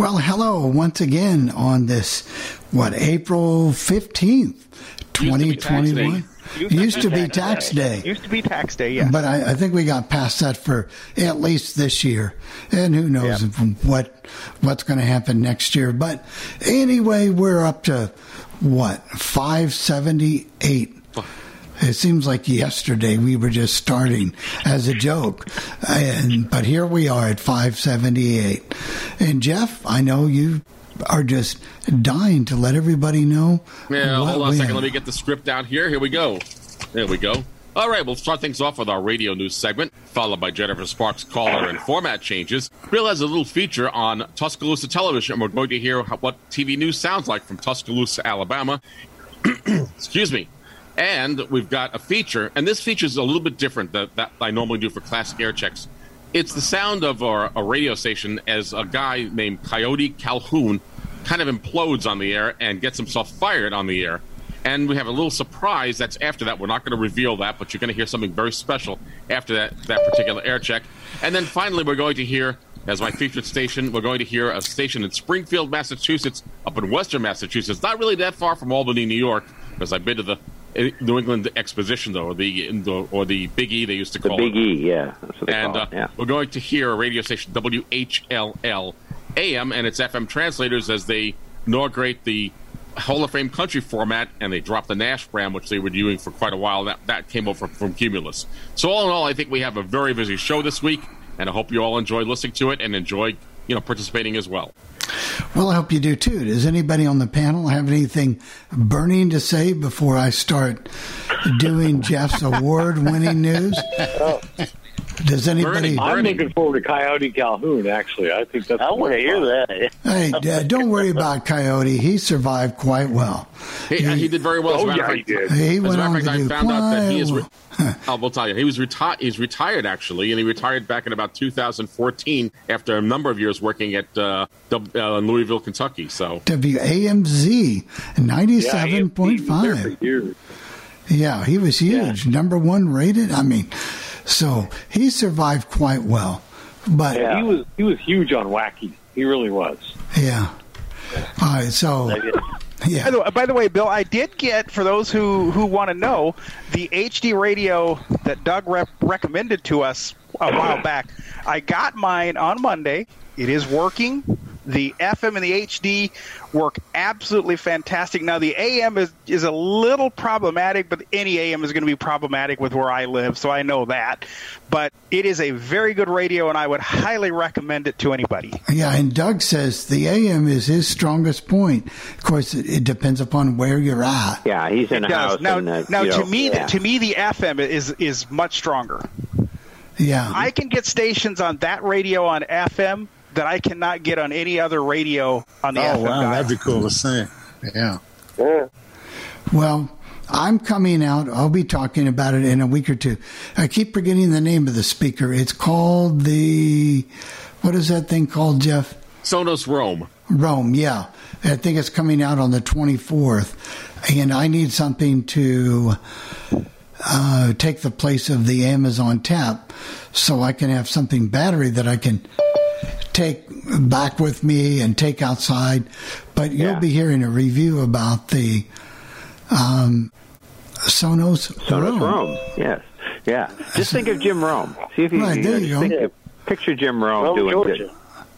Well, hello once again on this, what, April 15th, be tax 2021? day. Used to be tax day. Used to be tax day, yes. But I, I think we got past that for at least this year, and who knows Yeah. what what's going to happen next year. But anyway, we're up to what five seventy eight. It seems like yesterday we were just starting as a joke, and but here we are at five seventy eight. And Jeff, I know you are just dying to let everybody know. Yeah, hold on a second. have. Let me get the script out here. Here we go. There we go. All right, we'll start things off with our radio news segment, followed by Jennifer Sparks' caller and format changes. Bill has a little feature on Tuscaloosa television, and we're going to hear what TV news sounds like from Tuscaloosa, Alabama. Excuse me. And we've got a feature, and this feature is a little bit different that, that I normally do for classic air checks. It's the sound of our, a radio station as a guy named Coyote Calhoun kind of implodes on the air and gets himself fired on the air. And we have a little surprise that's after that. We're not going to reveal that, but you're going to hear something very special after that, that particular air check. And then finally, we're going to hear, as my featured station, we're going to hear a station in Springfield, Massachusetts, up in western Massachusetts. Not really that far from Albany, New York, because I've been to the New England Exposition, though, or the, or the Big E, they used to call The Big it. E, yeah. That's what they And call uh. Yeah. we're going to hear a radio station, WHLL AM, and its FM translators as they inaugurate the Hall of Fame country format, and they drop the Nash brand, which they were doing for quite a while. That that came over from Cumulus. So all in all, I think we have a very busy show this week, and I hope you all enjoy listening to it and enjoy you know participating as well. Well, I hope you do too. Does anybody on the panel have anything burning to say before I start doing Jeff's award winning news? Oh. Does anybody? Bernie, I'm looking forward to Coyote Calhoun. Actually, I think that's. I want to hear that. Hey, uh, don't worry about Coyote. He survived quite well. He, he did very well. as a Oh yeah, of he did. He As a went matter on of to fact, I do found out that he is. quite Re- I will tell you, he was retired. He's retired actually, and he retired back in about 2014 after a number of years working at uh, W- uh, Louisville, Kentucky. So WAMZ ninety-seven point Yeah, he was there five. for years. Yeah, he was huge, number one rated. I mean, so he survived quite well. But Yeah, he was he was huge on wacky. He really was. yeah. All right, so yeah. By the, by the way, Bill, I did get for those who who want to know the HD radio that Doug rep- recommended to us a while back. I got mine on Monday. It is working. The FM and the HD work absolutely fantastic. Now the AM is is a little problematic, but any AM is going to be problematic with where I live, so I know that. But it is a very good radio, and I would highly recommend it to anybody. Yeah, and Doug says the AM is his strongest point. Of course, it, it depends upon where you're at. Yeah, he's in It a house. Now, and, uh, now to know, me, yeah. to me, the FM is is much stronger. Yeah, I can get stations on that radio on FM that I cannot get on any other radio on the Oh FM. wow, dial. that'd be cool to see. Yeah. Yeah. Well, I'm coming out. I'll be talking about it in a week or two. I keep forgetting the name of the speaker. It's called the what is that thing called, Jeff? Sonos Roam. Roam, yeah. I think it's coming out on the 24th. And I need something to uh, take the place of the Amazon tap so I can have something battery that I can take back with me and take outside. But you'll Yeah. be hearing a review about the um, Sonos, Sonos Roam. Yes. Yeah. Just think of Jim Rome. See if you, Right, you there know, you just go. of- picture Jim Rome Rome, doing Georgia.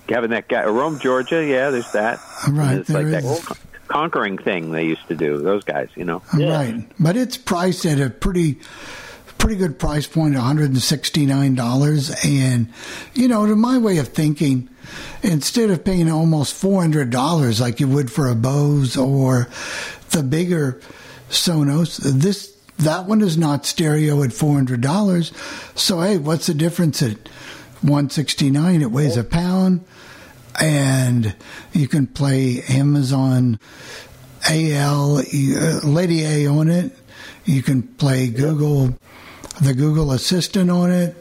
good. Having that guy, Rome, Georgia. Yeah, there's that. Right, And it's like there that is. conquering thing they used to do. Those guys, you know. Right. But it's priced at a pretty pretty good price point, $169. And, you know, to my way of thinking, instead of paying almost $400 like you would for a Bose or the bigger Sonos, this that one is not stereo at $400. So, hey, what's the difference at 169 It weighs a pound and you can play Amazon AL, uh, Lady A on it. You can play Google, the Google Assistant on it.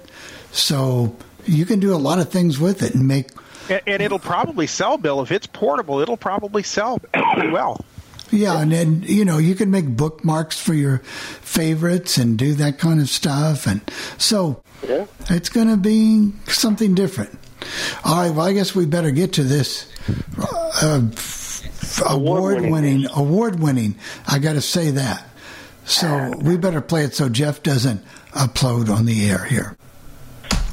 So you can do a lot of things with it and make. And, and it'll probably sell, Bill. If it's portable, it'll probably sell pretty well. Yeah, and then you know you can make bookmarks for your favorites and do that kind of stuff, and so Yeah. it's going to be something different. All right, well, I guess we better get to this uh, award winning. Award winning. I got to say that. So we better play it so Jeff doesn't upload on the air here.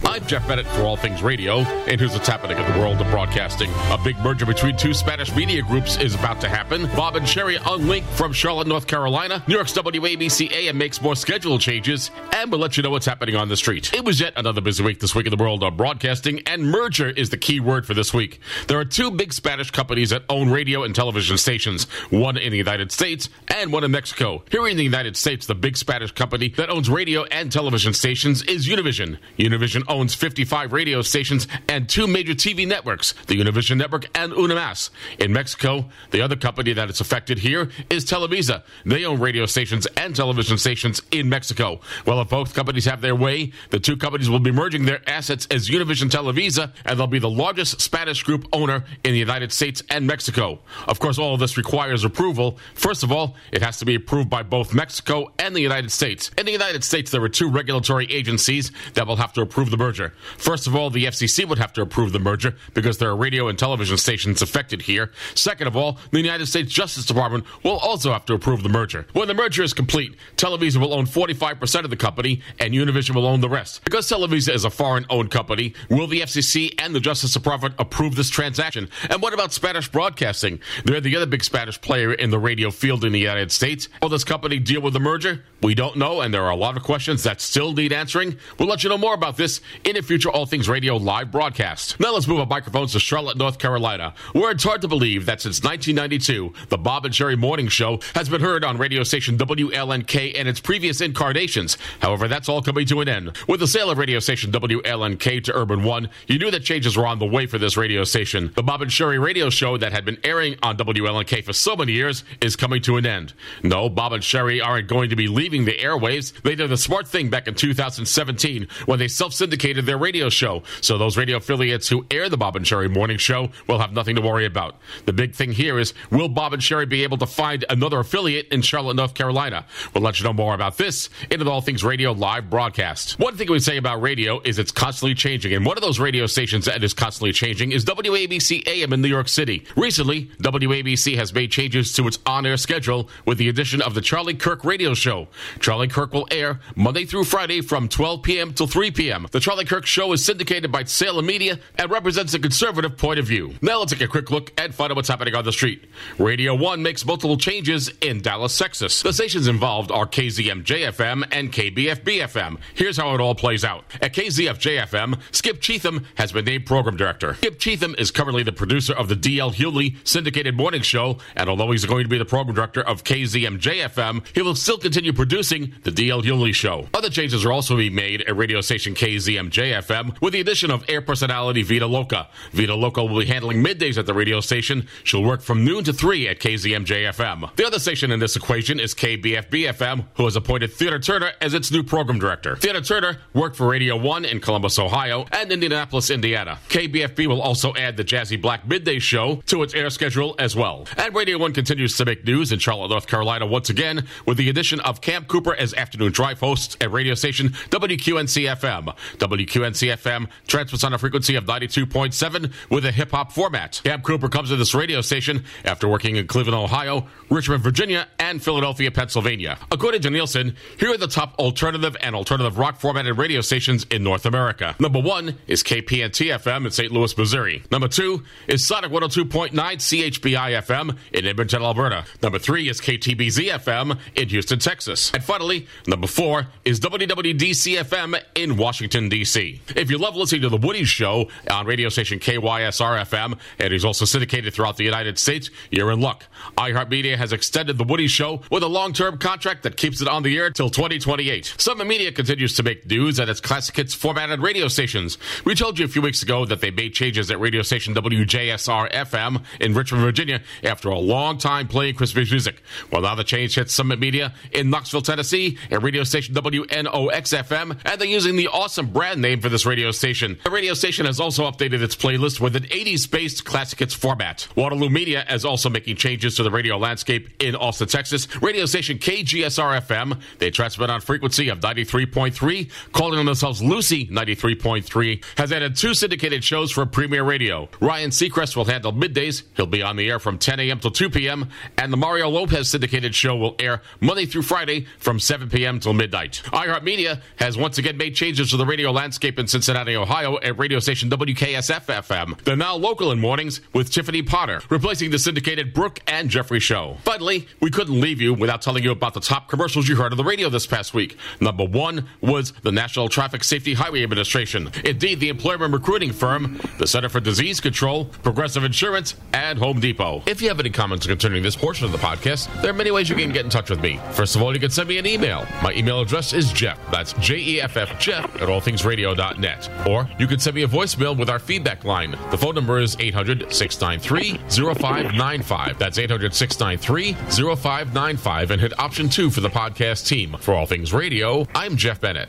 I'm Jeff Bennett for All Things Radio, and here's what's happening in the world of broadcasting. A big merger between two Spanish media groups is about to happen. Bob and Sherry unlink from Charlotte, North Carolina. New York's WABC AM makes more schedule changes, and we'll let you know what's happening on the street. It was yet another busy week this week in the world of broadcasting, and merger is the key word for this week. There are two big Spanish companies that own radio and television stations, one in the United States and one in Mexico. Here in the United States, the big Spanish company that owns radio and television stations is Univision. Univision owns 55 radio stations and two major TV networks, the Univision Network and Unimas. In Mexico, the other company that is affected here is Televisa. They own radio stations and television stations in Mexico. Well, if both companies have their way, the two companies will be merging their assets as Univision Televisa, and they'll be the largest Spanish group owner in the United States and Mexico. Of course, all of this requires approval. First of all, it has to be approved by both Mexico and the United States. In the United States, there are two regulatory agencies that will have to approve the merger. First of all, the FCC would have to approve the merger because there are radio and television stations affected here. Second of all, the United States Justice Department will also have to approve the merger. When the merger is complete, Televisa will own 45% of the company and Univision will own the rest. Because Televisa is a foreign owned company, will the FCC and the Justice Department approve this transaction? And what about Spanish broadcasting? They're the other big Spanish player in the radio field in the United States. Will this company deal with the merger? We don't know, and there are a lot of questions that still need answering. We'll let you know more about this in a future All Things Radio live broadcast. Now let's move our microphones to Charlotte, North Carolina, where it's hard to believe that since 1992, the Bob and Sherry Morning Show has been heard on radio station WLNK and its previous incarnations. However, that's all coming to an end. With the sale of radio station WLNK to Urban One, you knew that changes were on the way for this radio station. The Bob and Sherry radio show that had been airing on WLNK for so many years is coming to an end. No, Bob and Sherry aren't going to be leaving the airwaves. They did the smart thing back in 2017 when they self syndicated their radio show. So those radio affiliates who air the Bob and Sherry morning show will have nothing to worry about. The big thing here is will Bob and Sherry be able to find another affiliate in Charlotte, North Carolina? We'll let you know more about this in the All Things Radio live broadcast. One thing we say about radio is it's constantly changing, and one of those radio stations that is constantly changing is WABC AM in New York City. Recently, WABC has made changes to its on air schedule with the addition of the Charlie Kirk radio show. Charlie Kirk will air Monday through Friday from 12 p.m. till 3 p.m. The Charlie Kirk show is syndicated by Salem Media and represents a conservative point of view. Now let's take a quick look and find out what's happening on the street. Radio 1 makes multiple changes in Dallas, Texas. The stations involved are KZM JFM and KBF BFM. Here's how it all plays out. At KZM JFM, Skip Cheatham has been named program director. Skip Cheatham is currently the producer of the DL Hughley syndicated morning show, and although he's going to be the program director of KZM JFM, he will still continue producing the DL Hughley show. Other changes are also being made at radio station KZM JFM with the addition of air personality Vita Loca. Vita Loca will be handling middays at the radio station. She'll work from noon to 3 at KZM JFM. The other station in this equation is KBF BFM, who has appointed Theodore Turner as its new program director. Theodore Turner worked for Radio 1 in Columbus, Ohio, and Indianapolis, Indiana. KBFB will also add the Jazzy Black Midday Show to its air schedule as well. And Radio 1 continues to make news in Charlotte, North Carolina once again with the addition of Camp Cooper as afternoon drive host at radio station WQNC FM. WQNC FM transmits on a frequency of 92.7 with a hip hop format. Cam Cooper comes to this radio station after working in Cleveland, Ohio, Richmond, Virginia, and Philadelphia, Pennsylvania. According to Nielsen, here are the top alternative and alternative rock formatted radio stations in North America. Number one is KPNT FM in St. Louis, Missouri. Number two is Sonic 102.9 CHDI FM in Edmonton, Alberta. Number three is KTBZ FM in Houston, Texas. And finally, number four is WWDC FM in Washington, D.C. If you love listening to The Woody Show on radio station KYSR FM, and he's also syndicated throughout the United States, you're in luck. iHeartMedia has extended The Woody Show with a long term contract that keeps it on the air till 2028. Summit Media continues to make news at its classic hits formatted radio stations. We told you a few weeks ago that they made changes at radio station WJSR FM in Richmond, Virginia, after a long time playing Christmas music. Well, now the change hits Summit Media in Knoxville, Tennessee, at radio station WNOX FM, and they're using the awesome brand name for this radio station. The radio station has also updated its playlist with an 80s based classic hits format. Waterloo Media is also making changes to the radio landscape in Austin, Texas. Radio station KGSR FM, they transmit on frequency of 93.3, calling themselves Lucy 93.3, has added two syndicated shows for Premier Radio. Ryan Seacrest will handle middays. He'll be on the air from 10 a.m. till 2 p.m. And the Mario Lopez syndicated show will air Monday through Friday from 7 p.m. till midnight. iHeartMedia has once again made changes to the radio landscape in Cincinnati, Ohio at radio station WKSF FM. They're now local in mornings with Tiffany Potter, replacing the syndicated Brooke and Jeffrey show. Finally, we couldn't leave you without telling you about the top commercials you heard on the radio this past week. Number one was the National Traffic Safety Highway Administration. Indeed, the employment recruiting firm, the Center for Disease Control, Progressive Insurance, and Home Depot. If you have any comments concerning this portion of the podcast, there are many ways you can get in touch with me. First of all, you can send me an email. My email address is Jeff. That's J E F F Jeff at allthingsradio.net. Or you can send me a voicemail with our feedback line. The phone number is 800 693 0595. That's 800 693 0595 and hit option two for the podcast team. For All Things Radio, I'm Jeff Bennett.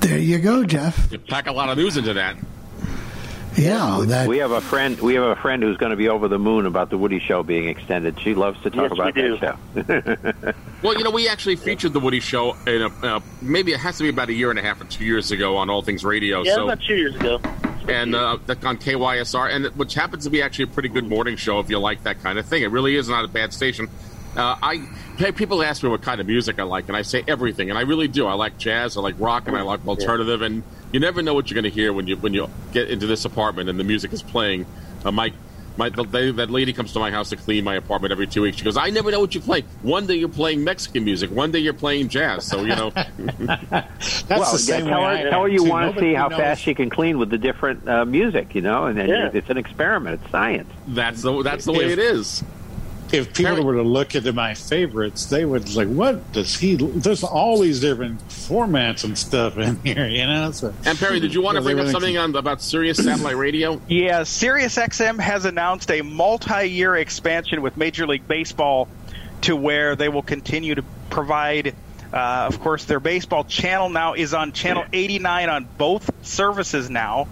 There you go, Jeff. You pack a lot of news into that. Yeah, that We have a friend. We have a friend who's going to be over the moon about the Woody Show being extended. She loves to talk Yes, about do. that show. Well, you know, we actually featured the Woody Show in a, uh, maybe it has to be about a year and a half or two years ago on All Things Radio. Yeah, so about two years ago. and uh, on KYSR, and which happens to be actually a pretty good morning show if you like that kind of thing. It really is not a bad station. Uh, I hey, people ask me what kind of music I like, and I say everything, and I really do. I like jazz, I like rock, and I like alternative, and you never know what you're going to hear when you when you get into this apartment and the music is playing. Uh, my my the, they, that lady comes to my house to clean my apartment every two weeks. She goes, "I never know what you play. One day you're playing Mexican music, one day you're playing jazz. So you know, That's well, the yeah, same tell way her, tell her you want to see how knows. fast she can clean with the different uh, music, you know, and then Yeah. it's an experiment. It's science. that's the that's the way If- it is." If people Perry- were to look into my favorites, they would like, "What does he?" There's all these different formats and stuff in here, you know. So, And Perry, did you want to bring up something on about Sirius satellite radio? Yeah, SiriusXM has announced a multi-year expansion with Major League Baseball to where they will continue to provide. Uh, of course, their baseball channel now is on channel 89 on both services now.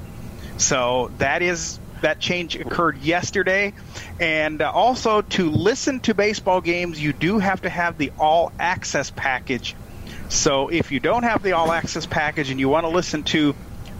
So that is that change occurred yesterday, and uh, also to listen to baseball games, you do have to have the all access package. So if you don't have the all access package and you want to listen to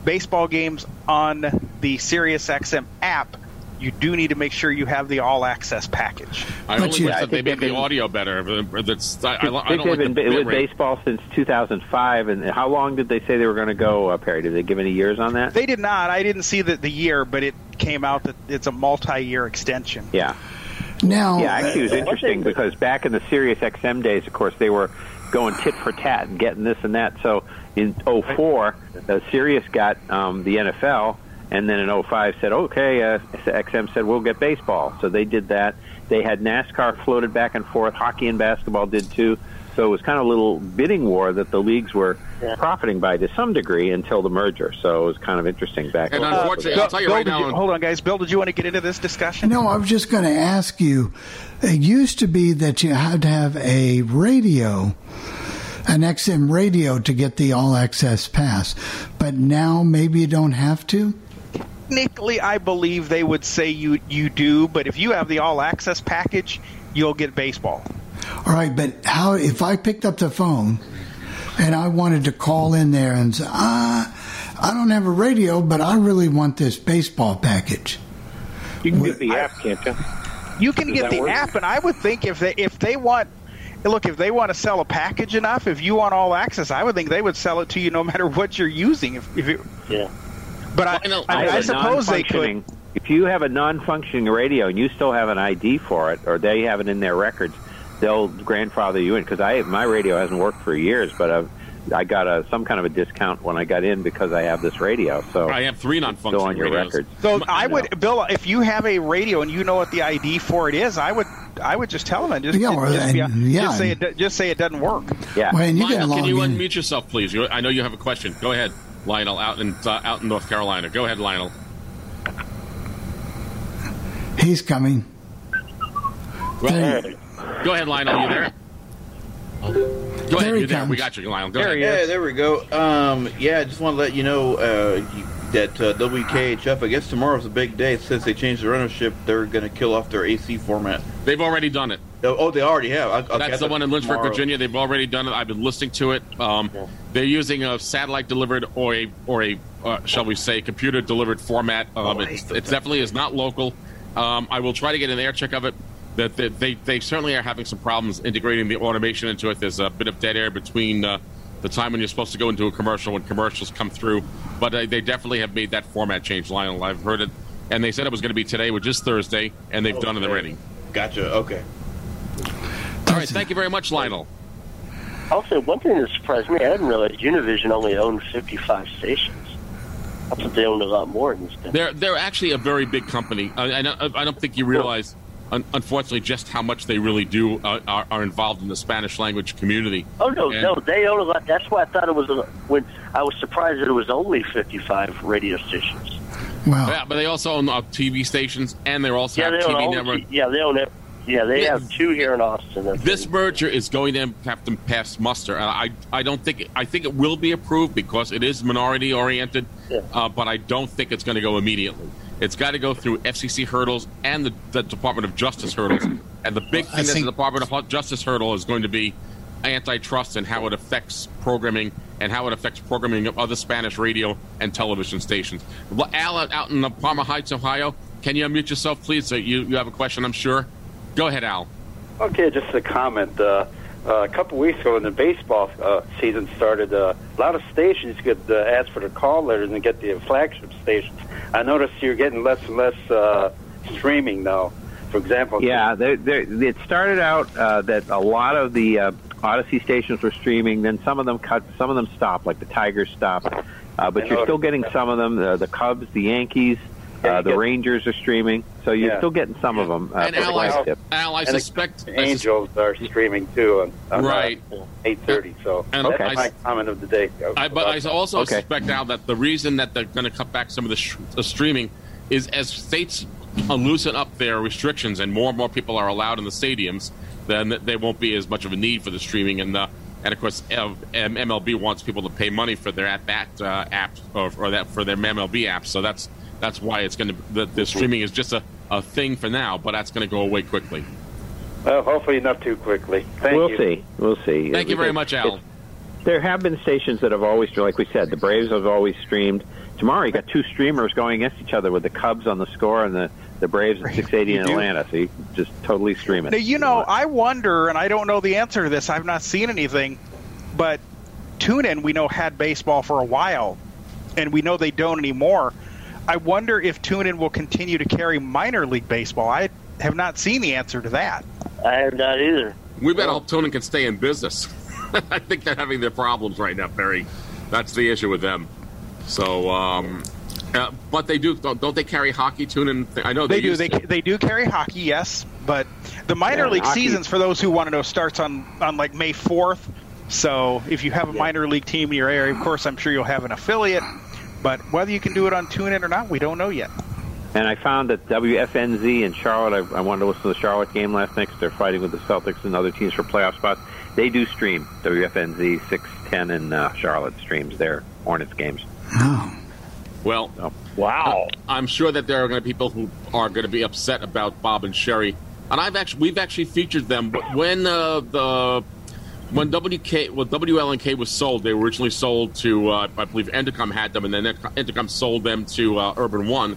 baseball games on the SiriusXM app, you do need to make sure you have the all access package. I But only you- wish I that they made the been- audio better. That's I, I, I I don't think like they've the been bit with rate. baseball since 2005. And how long did they say they were going to go, uh, Perry? Did they give any years on that? They did not. I didn't see the, the year, but it came out that it's a multi-year extension. Yeah. now. Yeah, actually, it was Uh, interesting because back in the Sirius XM days, of course, they were going tit for tat and getting this and that. So in 04, uh, Sirius got um, the NFL, and then in '05 said, okay, uh, XM said we'll get baseball. So they did that. They had NASCAR floated back and forth. Hockey and basketball did too. So it was kind of a little bidding war that the leagues were Yeah. profiting by to some degree until the merger. So it was kind of interesting back. And and forth. unfortunately, I'll tell you Bill, right did you- hold on, guys. Bill, did you want to get into this discussion? No, I was just going to ask you. It used to be that you had to have a radio, an XM radio, to get the all access pass, but now maybe you don't have to. Technically, I believe they would say you you do, but if you have the all access package, you'll get baseball. All right, but how if I picked up the phone and I wanted to call in there and say, ah, I don't have a radio, but I really want this baseball package. You can get the app, can't you? You can Does get the work? app, and I would think if they if they want, look, if they want to sell a package enough, if you want all access, I would think they would sell it to you no matter what you're using. If, if it, Yeah. But I, Well, I know- I, have I a suppose they could. If you have a non-functioning radio and you still have an ID for it, or they have it in their records, they'll grandfather you in. Because I, my radio hasn't worked for years, but I've, I got a some kind of a discount when I got in because I have this radio. So I have three non-functioning on your radios. records. So I know. would, Bill, if you have a radio and you know what the ID for it is, I would, I would just tell them and just, Yeah, or- just, be- and- yeah. just say it, just say it doesn't work. Yeah. Well, and you can can you unmute yourself, please? You, I know you have a question. Go ahead, Lionel, out in uh, out in North Carolina. Go ahead, Lionel. He's coming. Well, There- go ahead, Lionel. You there? Go There ahead. he You're there. We got you, Lionel. Go There ahead. he Yeah, there we go. Um, yeah, I just want to let you know uh, you- that uh, WKHF. I guess tomorrow's a big day since they changed their ownership. They're going to kill off their AC format. They've already done it. Oh, oh, they already have. Okay, That's the one in Lynchburg, tomorrow. Virginia. They've already done it. I've been listening to it. Um, They're using a satellite delivered or a or a uh, shall we say computer delivered format. Um, Oh, it's, it definitely is not local. Um, I will try to get an air check of it. That they, they they certainly are having some problems integrating the automation into it. There's a bit of dead air between uh, the time when you're supposed to go into a commercial when commercials come through. But uh, they definitely have made that format change, Lionel. I've heard it, and they said it was going to be today, which is Thursday, and they've done it already. Gotcha. Okay. All right, thank you very much, Lionel. Also, one thing that surprised me, I didn't realize Univision only owned 55 stations. I thought they owned a lot more than this. They're they're actually a very big company. I, I, don't, I don't think you realize, un, unfortunately, just how much they really do uh, are, are involved in the Spanish language community. Oh no, And- no, they own a lot. That's why I thought it was a, when I was surprised that it was only 55 radio stations. Wow. Yeah, but they also own uh, TV stations, and they're also Yeah, have they own TV all. network. Yeah, they own it. Yeah, they Yeah. have two here in Austin. This it. merger is going to have to pass muster. Uh, I I don't think I think it will be approved because it is minority oriented, Yeah. uh, but I don't think it's going to go immediately. It's got to go through FCC hurdles and the, the Department of Justice hurdles. And the big I thing that think- the Department of Justice hurdle is going to be antitrust and how it affects programming and how it affects programming of other Spanish radio and television stations. Al, out in the Parma Heights, Ohio, can you unmute yourself, please? Uh, you you have a question, I'm sure. Go ahead, Al. Okay, just a comment. Uh, uh, a couple weeks ago, when the baseball uh, season started, uh, a lot of stations could uh, ask for the call letters and get the flagship stations. I noticed you're getting less and less uh, streaming now. For example, Yeah, they they it started out uh, that a lot of the uh, Audacy stations were streaming. Then some of them cut, some of them stopped, like the Tigers stopped. Uh, but I you're still getting some of them. Uh, the Cubs, the Yankees, uh, the get- Rangers are streaming. So you're Yeah. still getting some of them. Uh, and for Al, I, flagship. Al, I And the suspect I sus- Angels are streaming too on, on Right. eight thirty. So And that's I- my comment of the day. I, but I also Okay. suspect now that the reason that they're going to cut back some of the, sh- the streaming is as states uh, loosen up their restrictions and more and more people are allowed in the stadiums, then there won't be as much of a need for the streaming. And uh, and of course, uh, MLB wants people to pay money for their at bat uh, apps or, or that for their MLB app. So that's that's why it's going to the, the streaming is just a, a thing for now, but that's going to go away quickly. well, hopefully not too quickly. Thank we'll you. see. We'll see. Thank you very Because much, Al. There have been stations that have always, like we said, the Braves have always streamed. Tomorrow you got two streamers going against each other with the Cubs on the score and the, the Braves at 680 in You do. Atlanta. So you can just totally stream it. Now, you know, I wonder, and I don't know the answer to this. I've not seen anything, but TuneIn we know had baseball for a while, and we know they don't anymore. I wonder if TuneIn will continue to carry minor league baseball. I have not seen the answer to that. I have not either. We better hope TuneIn can stay in business. I think they're having their problems right now, Perry. That's the issue with them. So, um, uh, but they do don't, don't they carry hockey TuneIn I know they, They do. They to. they do carry hockey, yes, but the minor Yeah, league hockey- seasons, for those who want to know, starts on on like May fourth. So if you have a minor league team in your area, of course, I'm sure you'll have an affiliate. But whether you can do it on TuneIn or not, we don't know yet. And I found that WFNZ in Charlotte, I, I wanted to listen to the Charlotte game last night because they're fighting with the Celtics and other teams for playoff spots. They do stream WFNZ 610 in uh, Charlotte streams their Hornets games. Oh. Well, Wow. I'm sure that there are going to be people who are going to be upset about Bob and Sherry, and I've actually we've actually featured them but when uh, the when WK well WLNK was sold, they were originally sold to uh, I believe Entercom had them, and then Entercom sold them to uh, Urban One.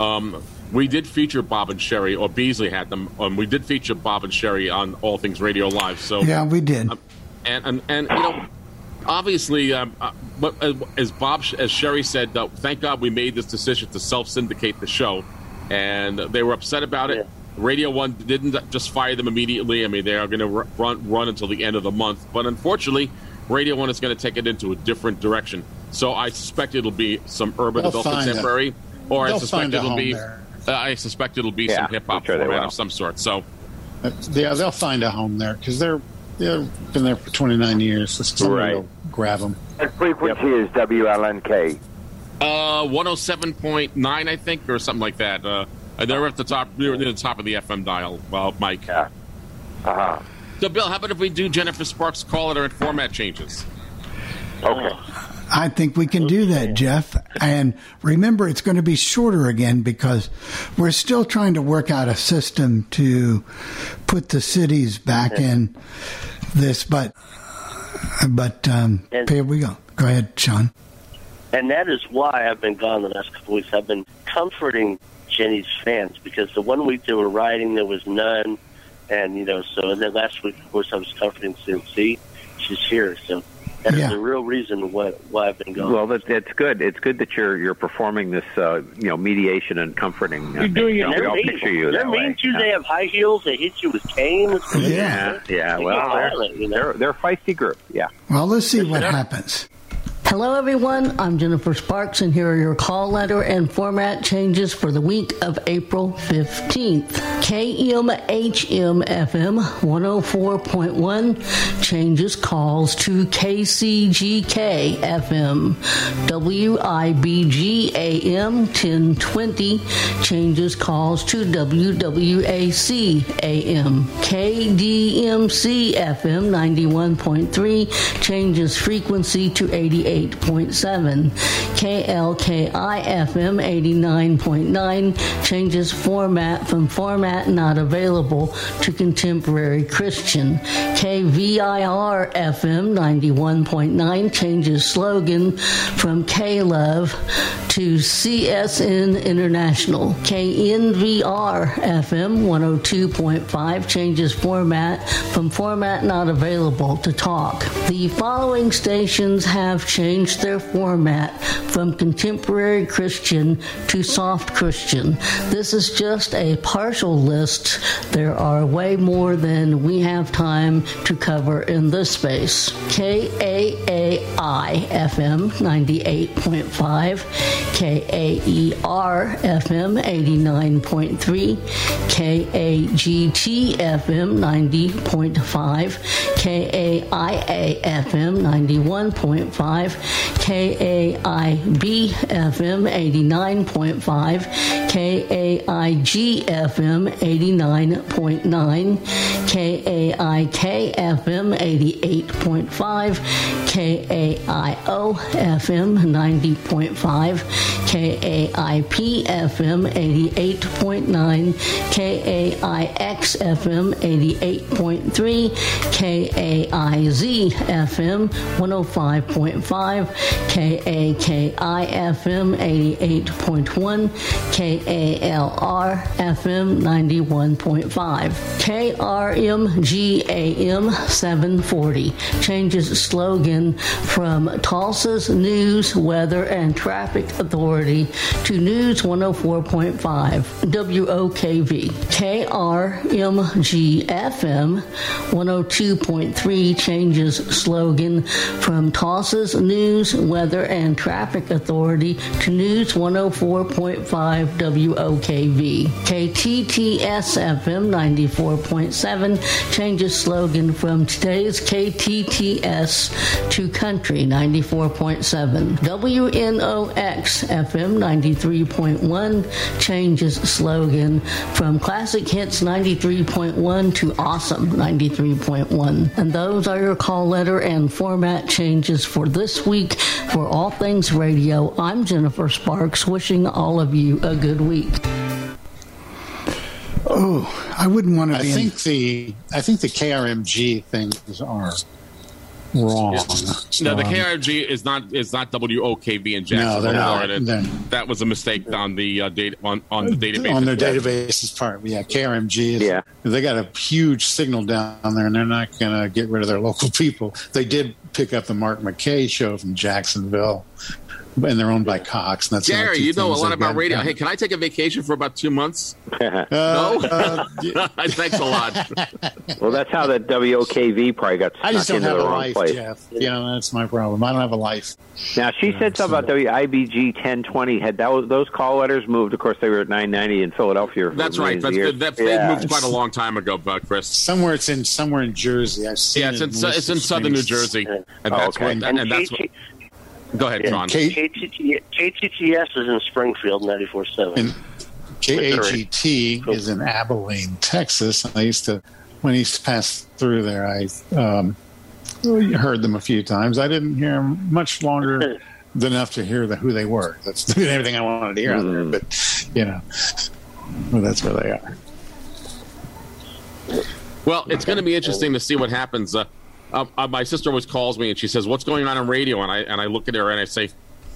Um, we did feature Bob and Sherry, or Beasley had them. Um, we did feature Bob and Sherry on All Things Radio Live. So yeah, we did. Um, and, and and you know, obviously, um, uh, but uh, as Bob as Sherry said, uh, thank God we made this decision to self syndicate the show, and they were upset about it. Yeah. Radio One didn't just fire them immediately. I mean, they are going to run run until the end of the month. But unfortunately, Radio One is going to take it into a different direction. So I suspect it'll be some urban They'll adult find contemporary, or I They'll suspect it'll be. there. Uh, I suspect it'll be Yeah, some hip hop sure format of some sort. So Uh, Yeah, they'll find a home there because they're they've been there for 29 years. So somebody Right. will grab them. What frequency is WLNK? Uh, 107.9, I think, or something like that. Uh, they're at the top, near near the top of the FM dial, well, Mike. Yeah. Uh-huh. So, Bill, how about if we do Jennifer Sparks' call letter and format changes? Okay. I think we can do that, Jeff. And remember, it's going to be shorter again because we're still trying to work out a system to put the cities back in this. But, but um, And- here we go. Go ahead, Sean. And that is why I've been gone the last couple of weeks. I've been comforting Jenny's fans because the one week they were riding, there was none. And, you know, so, and then last week, of course, I was comforting CMC. She's here. So that's Yeah. the real reason why, why I've been going. Well, that, that's good. It's good that you're you're performing this, uh, you know, mediation and comforting. uh, You're doing it thing. they're We all mean. picture you they're mean way. too. They have high heels. They hit you with canes. Yeah. Yeah, They well, get they're, you know. they're they're a feisty group. Yeah. Well, let's see what happens. Hello, everyone. I'm Jennifer Sparks, and here are your call letter and format changes for the week of April 15th. KMHM FM 104.1 changes calls to KCGK FM. WIBG AM 1020 changes calls to WWAC AM. KDMC FM 91.3 changes frequency to 88.7. KLKI FM 89.9 changes format from format not available to contemporary Christian. KVIR FM 91.9 changes slogan from K Love to CSN International. KNVR FM 102.5 changes format from format not available to talk. The following stations have changed their format from contemporary Christian to soft Christian. This is just a partial list. There are way more than we have time to cover in this space. KAAI FM 98.5, KAER FM 89.3, KAGT FM 90.5, KAIA FM 91.5, KAIB FM 89.5, KAIG FM 89.9, KAIK FM 88.5, KAIO FM 90.5, KAIP FM 88.9, KAIX FM 88.3, KAIZ FM 105.5, KAKI FM 88.1, KALR FM 91.5, KRMGAM 740 changes slogan from Tulsa's News, Weather, and Traffic Authority to News 104.5 WOKV. KRMG FM 102.3 changes slogan from Tulsa's News, Weather, and Traffic Authority to News 104.5 WOKV. KTTS FM 94.7 changes slogan from today's KTTS to Country 94.7. WNOX FM 93.1 changes slogan from Classic Hits 93.1 to Awesome 93.1. And those are your call letter and format changes for this week for All Things Radio. I'm Jennifer Sparks, wishing all of you a good week. Oh, I wouldn't want to I be. think the I think the KRMG things are wrong. No, the Um, KRG is not is not WOKV in No, Jacksonville, they're not. Florida. That was a mistake on the uh, data on, on the database. on their databases part. Yeah, KRMG. Is, Yeah. they got a huge signal down there, and they're not going to get rid of their local people. They did pick up the Mark McKay show from Jacksonville, and they're owned by Cox. And that's the Gary, you know a lot about radio. Hey, can I take a vacation for about two months? Uh, no, uh, thanks a lot. Well, that's how that WOKV probably got I just don't into have the a wrong life, place. Jeff. You know that's my problem. I don't have a life. Now she Yeah, said something so- about WIBG 1020. Had that was, those call letters moved? Of course, they were at 990 in Philadelphia. For That's right. millions of That's years. good. That, yeah. They moved quite a long time ago, uh, Chris. Somewhere it's in somewhere in Jersey. I've seen Yeah, it it's in, the su- it's in southern New. Jersey, and Oh, that's okay. what. And, And and that's what. KT Go ahead, John. K- KTTS is in Springfield, 94.7. And KAGT is in Abilene, Texas. And I used to, when he passed through there, I um, heard them a few times. I didn't hear them much longer than enough to hear the, who they were. That's everything I wanted to hear out there. But, you know, well, that's where they are. Well, it's going to be interesting to see what happens. Uh, uh, uh, my sister always calls me and she says, "What's going on on radio?" And I and I look at her and I say,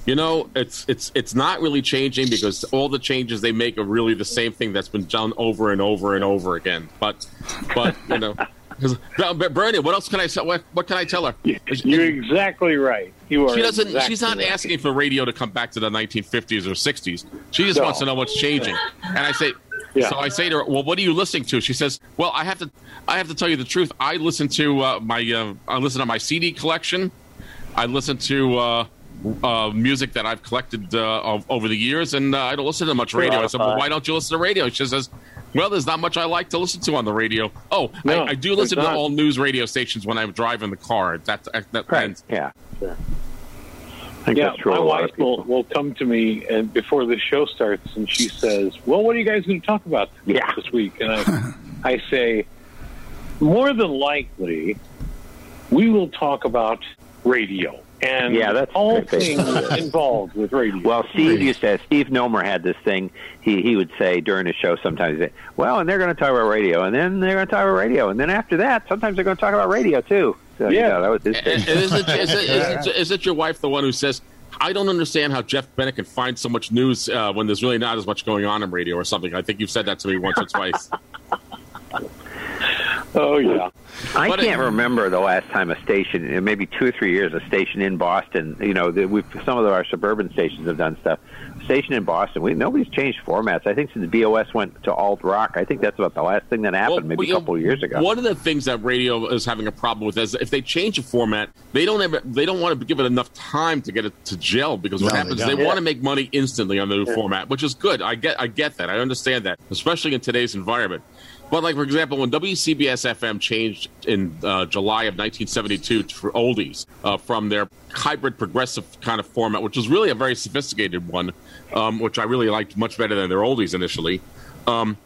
"You know, it's it's it's not really changing because all the changes they make are really the same thing that's been done over and over and over again." But but you know. 'cause- Now, but Bernie, what else can I say? What, what can I tell her? You're exactly right. You are. She doesn't. exactly she's not right. asking for radio to come back to the 1950s or 60s. She just No. wants to know what's changing. And I say, Yeah. so I say to her, "Well, what are you listening to?" She says, "Well, I have to. I have to tell you the truth. I listen to uh, my. Uh, I listen to my CD collection. I listen to." Uh, uh, music that I've collected uh, of, over the years, and uh, I don't listen to much radio. I said, "Well, why don't you listen to radio?" She says, "Well, there's not much I like to listen to on the radio. Oh, No, I, I do listen to all news radio stations when I'm driving the car. That's that, that Right. Yeah. I think Yeah, that's true. my of a lot wife will, will come to me and before the show starts, and she says, "Well, what are you guys going to talk about Yeah. this week?" And I, I say, more than likely, we will talk about radio and Yeah, that's all great. things involved with radio. Well, Steve used to. Steve Nomer had this thing. He he would say during the show sometimes, he'd say, "Well, and they're going to talk about radio, and then they're going to talk about radio, and then after that, sometimes they're going to talk about radio too." So, you Yeah. know, that was his thing. and is, it, is, it, is, it, is it your wife the one who says, I don't understand how Jeff Bennett can find so much news uh, when there's really not as much going on in radio or something? I think you've said that to me once or twice. oh yeah, I But can't it- remember the last time a station, uh, maybe two or three years, a station in Boston. You know, we've some of our suburban stations have done stuff. Station in Boston, we nobody's changed formats. I think since BOS went to alt rock, I think that's about the last thing that happened, Well, maybe you a know, couple of years ago. One of the things that radio is having a problem with is if they change a format, they don't ever they don't want to give it enough time to get it to gel because what No, they happens is they don't. want to make money instantly on the new format, which is good. I get I get that. I understand that, especially in today's environment. But like for example, when WCBS FM changed in uh, July of 1972 for oldies uh, from their hybrid progressive kind of format, which was really a very sophisticated one, um, which I really liked much better than their oldies initially. Um,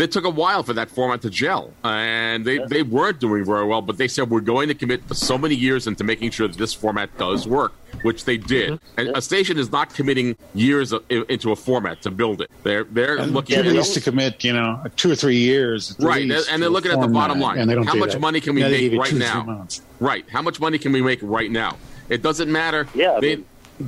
it took a while for that format to gel, and they, they weren't doing very well. But they said we're going to commit for so many years into making sure that this format does work, which they did. Mm-hmm. And a station is not committing years of, into a format to build it. They're they're And looking people at used to commit, you know, two or three years, Right, least and they're to looking at the bottom line. And they don't How do much that. money can we Now make right now? Right, how much money can we make right now? It doesn't matter. Yeah, I They- mean-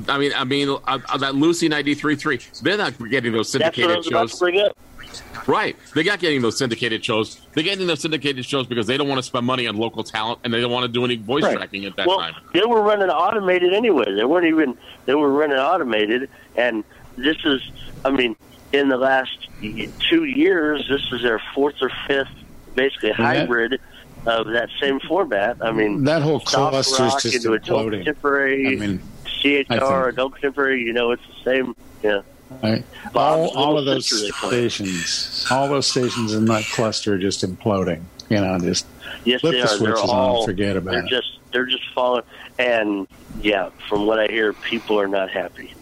I mean, I mean, uh, uh, that Lucy ninety three three. They're not getting those That's what I syndicated was about to shows. Bring up. Right. They're not getting those syndicated shows. They're getting those syndicated shows because they don't want to spend money on local talent and they don't want to do any voice Right. tracking at that well, time. they were running automated anyway. They weren't even. They were running automated, and this is. I mean, in the last two years, this is their fourth or fifth, basically that- hybrid of that same format. I mean, That whole cluster is just into adult imploding. contemporary, I mean, CHR, I think- adult contemporary. You know, it's the same. Yeah. Right. All, all of those sister, they call it. stations, all those stations in that cluster are just imploding. You know, just Yes, flip the are. They're switches all. on and forget about they're it. just. They're just falling. And yeah, from what I hear, people are not happy.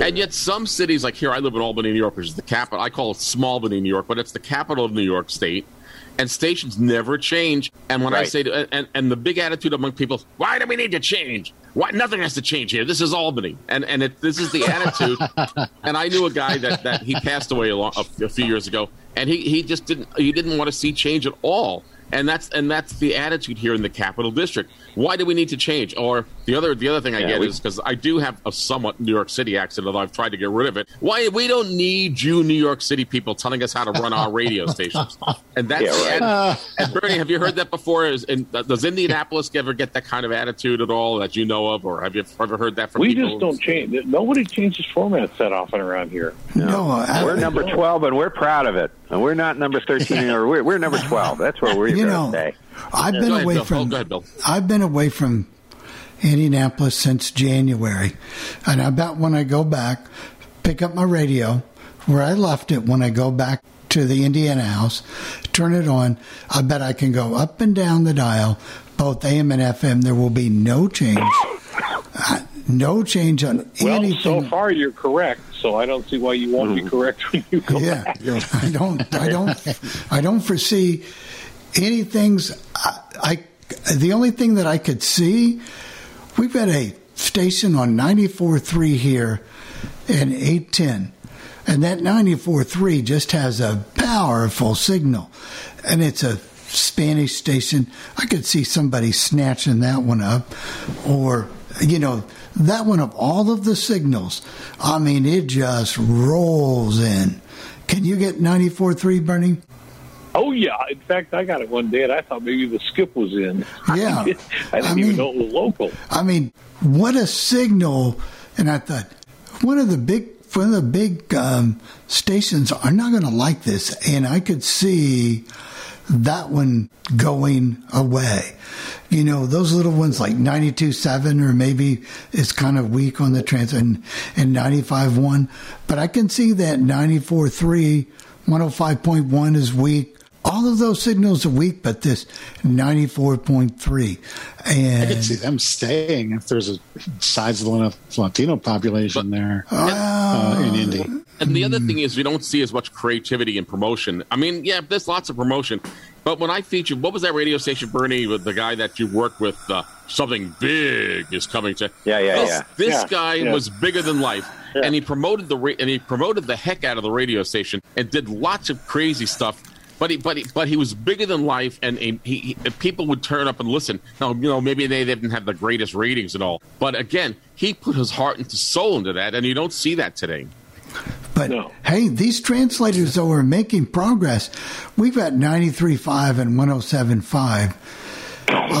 And yet, some cities, like here, I live in Albany, New York, which is the capital. I call it Small Albany, New York, but it's the capital of New York State. And stations never change. And when I say, to, and, and the big attitude among people, why do we need to change? Why nothing has to change here? This is Albany, and and it, this is the attitude. and I knew a guy that, that he passed away a, long, a, a few years ago, and he, he just didn't he didn't want to see change at all. And that's and that's the attitude here in the capital district. Why do we need to change? Or the other the other thing I Yeah, get we- is because I do have a somewhat New York City accent, although I've tried to get rid of it. Why we don't need you New York City people telling us how to run our radio stations, and that's Yeah, right. and, and Bernie, have you heard that before? Is and uh, does Indianapolis ever get that kind of attitude at all that you know of, or have you ever heard that from We people? just don't change. Nobody changes formats that often around here. No, I- We're number 12, and we're proud of it. And we're not number 13, or we're, we're number 12. That's where we're You going know, to stay. I've been Go ahead, away Bill. from. Ahead, I've been away from Indianapolis since January, and I bet when I go back, pick up my radio where I left it. When I go back to the Indiana house, turn it on. I bet I can go up and down the dial, both AM and FM. There will be no change. Uh, No change on Well, anything. so far you're correct. So I don't see why you won't be mm-hmm. correct when you go yeah, back. I don't, I don't, I don't foresee anything's. I, I, the only thing that I could see, we've got a station on 94.3 here and 810, and that 94.3 just has a powerful signal, and it's a Spanish station. I could see somebody snatching that one up, or you know. That one of all of the signals, I mean, it just rolls in. Can you get 94.3, Bernie? Oh yeah. In fact, I got it one day, and I thought maybe the skip was in. Yeah. I didn't I even mean- know it was local. I mean, what a signal! And I thought, one of the big, one of the big um, stations are not going to like this, and I could see that one going away. You know, those little ones like 92.7 or maybe it's kind of weak on the trans and, and 95.1. But I can see that 94.3, 105.1 is weak. All of those signals are weak, but this 94.3. And I could see them staying if there's a sizable enough Latino population there uh, in Indy. And the other thing is, we don't see as much creativity and promotion. I mean, yeah, there's lots of promotion, but when I feature, what was that radio station, Bernie, with the guy that you worked with? Uh, something big is coming to. Yeah, yeah, this, yeah. This Yeah, guy yeah. was bigger than life, and he promoted the ra- and he promoted the heck out of the radio station and did lots of crazy stuff. But he, but he, but he was bigger than life, and he, he, he- people would turn up and listen. Now, you know, maybe they didn't have the greatest ratings and all, but again, he put his heart and soul into that, and you don't see that today. But hey, these translators though are making progress. We've got 93.5 and 107.5,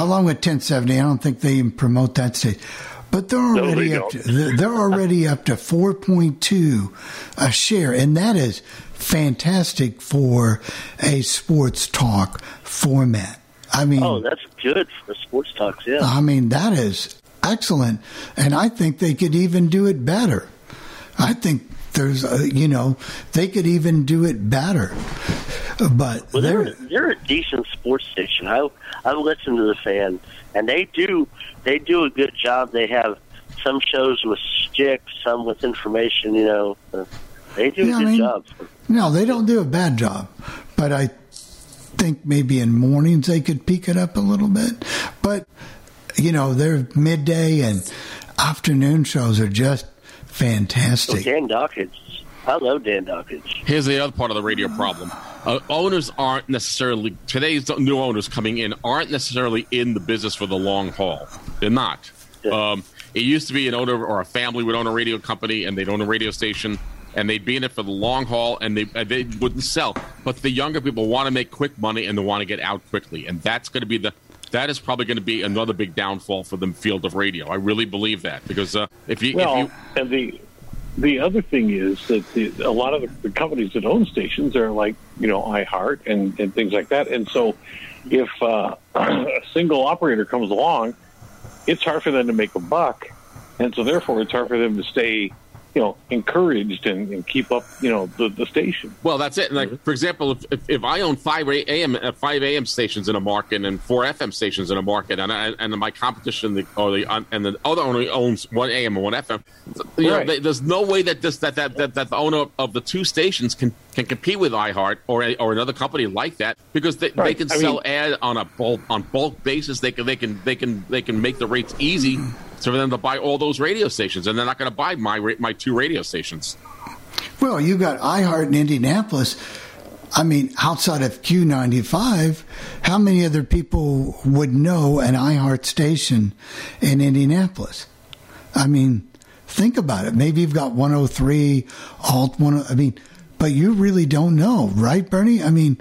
along with 1070. I don't think they even promote that state, but they're No, already they up. To, they're they're already up to 4.2 a share, and that is fantastic for a sports talk format. I mean, Oh, that's good for sports talks. Yeah. I mean, that is excellent. And I think they could even do it better. I think there's, a, you know, they could even do it better. But Well, they're, they're they're a decent sports station. I I listen to the fan, and they do they do a good job. They have some shows with sticks, some with information. You know, Uh, they do Yeah, I a good mean- job. no, they don't do a bad job. But I think maybe in mornings they could peak it up a little bit. But, you know, their midday and afternoon shows are just So fantastic. Dan Dakich, I love Dan Dakich. Here's the other part of the radio problem. Uh, owners aren't necessarily today's new owners coming in aren't necessarily in the business for the long haul. They're not. Um, it used to be an owner or a family would own a radio company and they'd own a radio station and they'd be in it for the long haul and they and they wouldn't sell. But the younger people want to make quick money and they want to get out quickly, and that's going to be the that is probably going to be another big downfall for the field of radio. I really believe that because uh, if you Well, if you and the the other thing is that the, a lot of the, the companies that own stations are like you know iHeart and and things like that, and so if uh, a single operator comes along, it's hard for them to make a buck, and so therefore it's hard for them to stay you know encouraged and, and keep up you know the, the station. Well, that's it. Like for example, if, if, if I own five a.m. uh, five a.m. stations in a market and four FM stations in a market, and I, and my competition the, or the uh, and the other owner owns one AM and one FM, you know, they, there's no way that this that, that that that the owner of the two stations can can compete with iHeart or a, or another company like that because they, they can I sell mean- ad on a bulk on bulk basis. They can they can they can they can make the rates easy. So for them to buy all those radio stations, and they're not going to buy my my two radio stations. Well, you've got iHeart in Indianapolis. I mean, outside of Q95, how many other people would know an iHeart station in Indianapolis? I mean, think about it. Maybe you've got 103, alt one. Oh, I mean, but you really don't know, right, Bernie? I mean,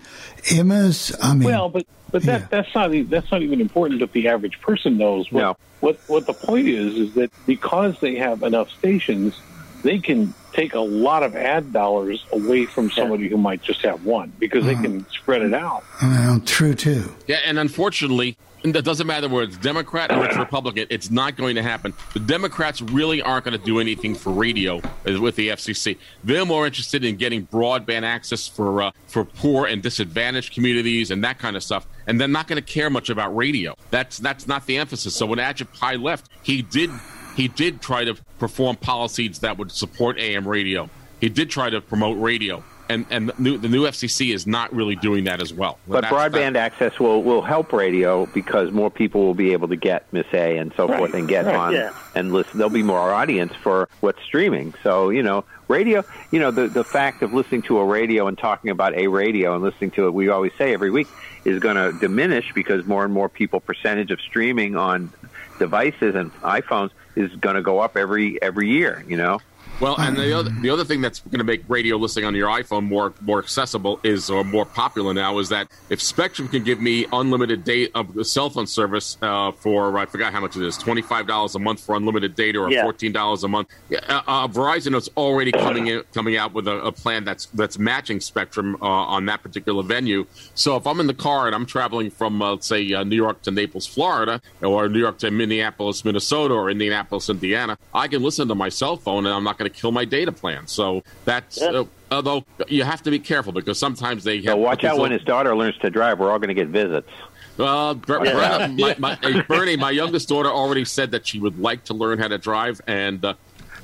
Emma's. I mean, well, but but that that's not e- that's not even important that the average person knows. What, No. what what the point is is that because they have enough stations, they can take a lot of ad dollars away from somebody who might just have one because they uh-huh. can spread it out. well, true too. Yeah, and unfortunately, and it doesn't matter whether it's Democrat or it's Republican, it's not going to happen. The Democrats really aren't going to do anything for radio uh, with the FCC. They're more interested in getting broadband access for uh, for poor and disadvantaged communities and that kind of stuff. And they're not going to care much about radio. That's that's not the emphasis. So when Ajit Pai left, he did he did try to perform policies that would support AM radio. He did try to promote radio. And, and the, new, the new FCC is not really doing that as well. But That's- broadband access will, will help radio because more people will be able to get Miss A and so Right, forth and get right, on yeah. and listen. There'll be more audience for what's streaming. So you know, radio. You know, the the fact of listening to a radio and talking about a radio and listening to it, we always say every week, is going to diminish because more and more people percentage of streaming on devices and iPhones is going to go up every every year. You know. Well, and the other the other thing that's going to make radio listening on your iPhone more more accessible is or more popular now is that if Spectrum can give me unlimited data of the cell phone service uh, for I forgot how much it is twenty five dollars a month for unlimited data or Yeah. fourteen dollars a month. Uh, uh, Verizon is already coming in coming out with a, a plan that's that's matching Spectrum uh, on that particular venue. So if I'm in the car and I'm traveling from uh, let's say uh, New York to Naples, Florida, or New York to Minneapolis, Minnesota, or Indianapolis, Indiana, I can listen to my cell phone and I'm not going to kill my data plan. So that's uh, although you have to be careful because sometimes they have So watch these out when his daughter learns to drive. We're all going to get visits. uh, Ber- Yeah. Brenna- my, my, hey, Bernie, my youngest daughter already said that she would like to learn how to drive, and uh,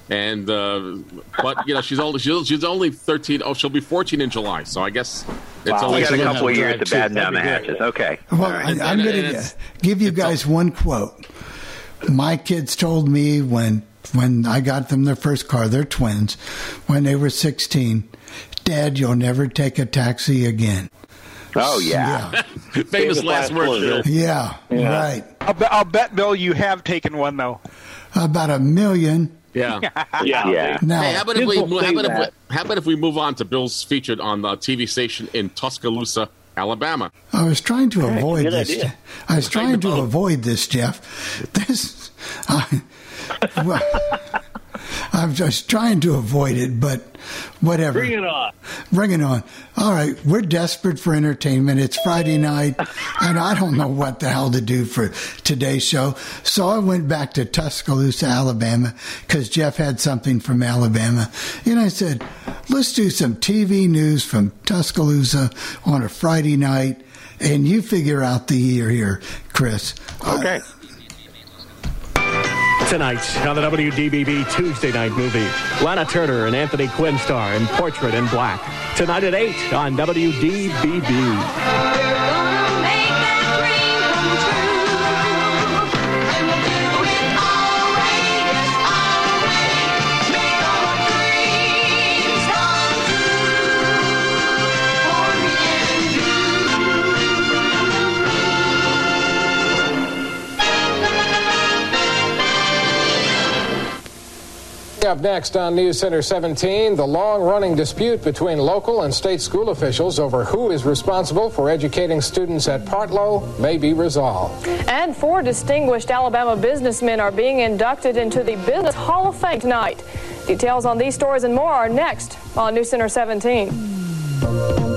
and uh, but you know she's only she's, she's only thirteen. Oh, she'll be fourteen in July. So I guess it's Wow, only got a couple of years to too. batten down the That'd be hatches. Okay. Well, All right. I, I'm going to give you it's guys one quote. My kids told me when when I got them their first car, they're twins, when they were 16, Dad, you'll never take a taxi again. Oh yeah. Yeah, famous Famous last last words. words, Bill. yeah, Yeah. right. I'll, bet, I'll bet, Bill, you have taken one though. About a million. Yeah. Yeah. Yeah. Now, Hey, how about if we how about if, we, how about if we move on to Bill's featured on the TV station in Tuscaloosa, Alabama? I was trying to avoid this. idea. I was trying to avoid this, Jeff. This, I, well, I was just trying to avoid it, but whatever. Bring it on. Bring it on. All right, we're desperate for entertainment. It's Friday night, and I don't know what the hell to do for today's show. So I went back to Tuscaloosa, Alabama, because Jeff had something from Alabama. And I said, let's do some TV news from Tuscaloosa on a Friday night. And you figure out the year here, Chris. Okay. Tonight on the WDBB Tuesday Night Movie, Lana Turner and Anthony Quinn star in Portrait in Black. Tonight at 8 on WDBB. Up next on News Center 17, the long running dispute between local and state school officials over who is responsible for educating students at Partlow may be resolved. And four distinguished Alabama businessmen are being inducted into the Business Hall of Fame tonight. Details on these stories and more are next on News Center 17.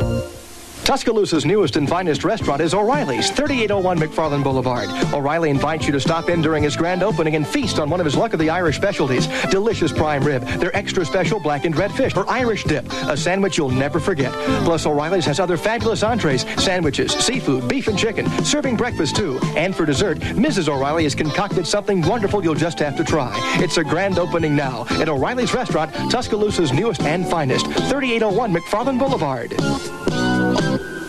Tuscaloosa's newest and finest restaurant is O'Reilly's, 3801 McFarland Boulevard. O'Reilly invites you to stop in during his grand opening and feast on one of his luck of the Irish specialties. Delicious prime rib, their extra special blackened red fish, or Irish dip, a sandwich you'll never forget. Plus, O'Reilly's has other fabulous entrees, sandwiches, seafood, beef and chicken, serving breakfast too. And for dessert, Mrs. O'Reilly has concocted something wonderful you'll just have to try. It's a grand opening now at O'Reilly's Restaurant, Tuscaloosa's newest and finest, 3801 McFarland Boulevard. Early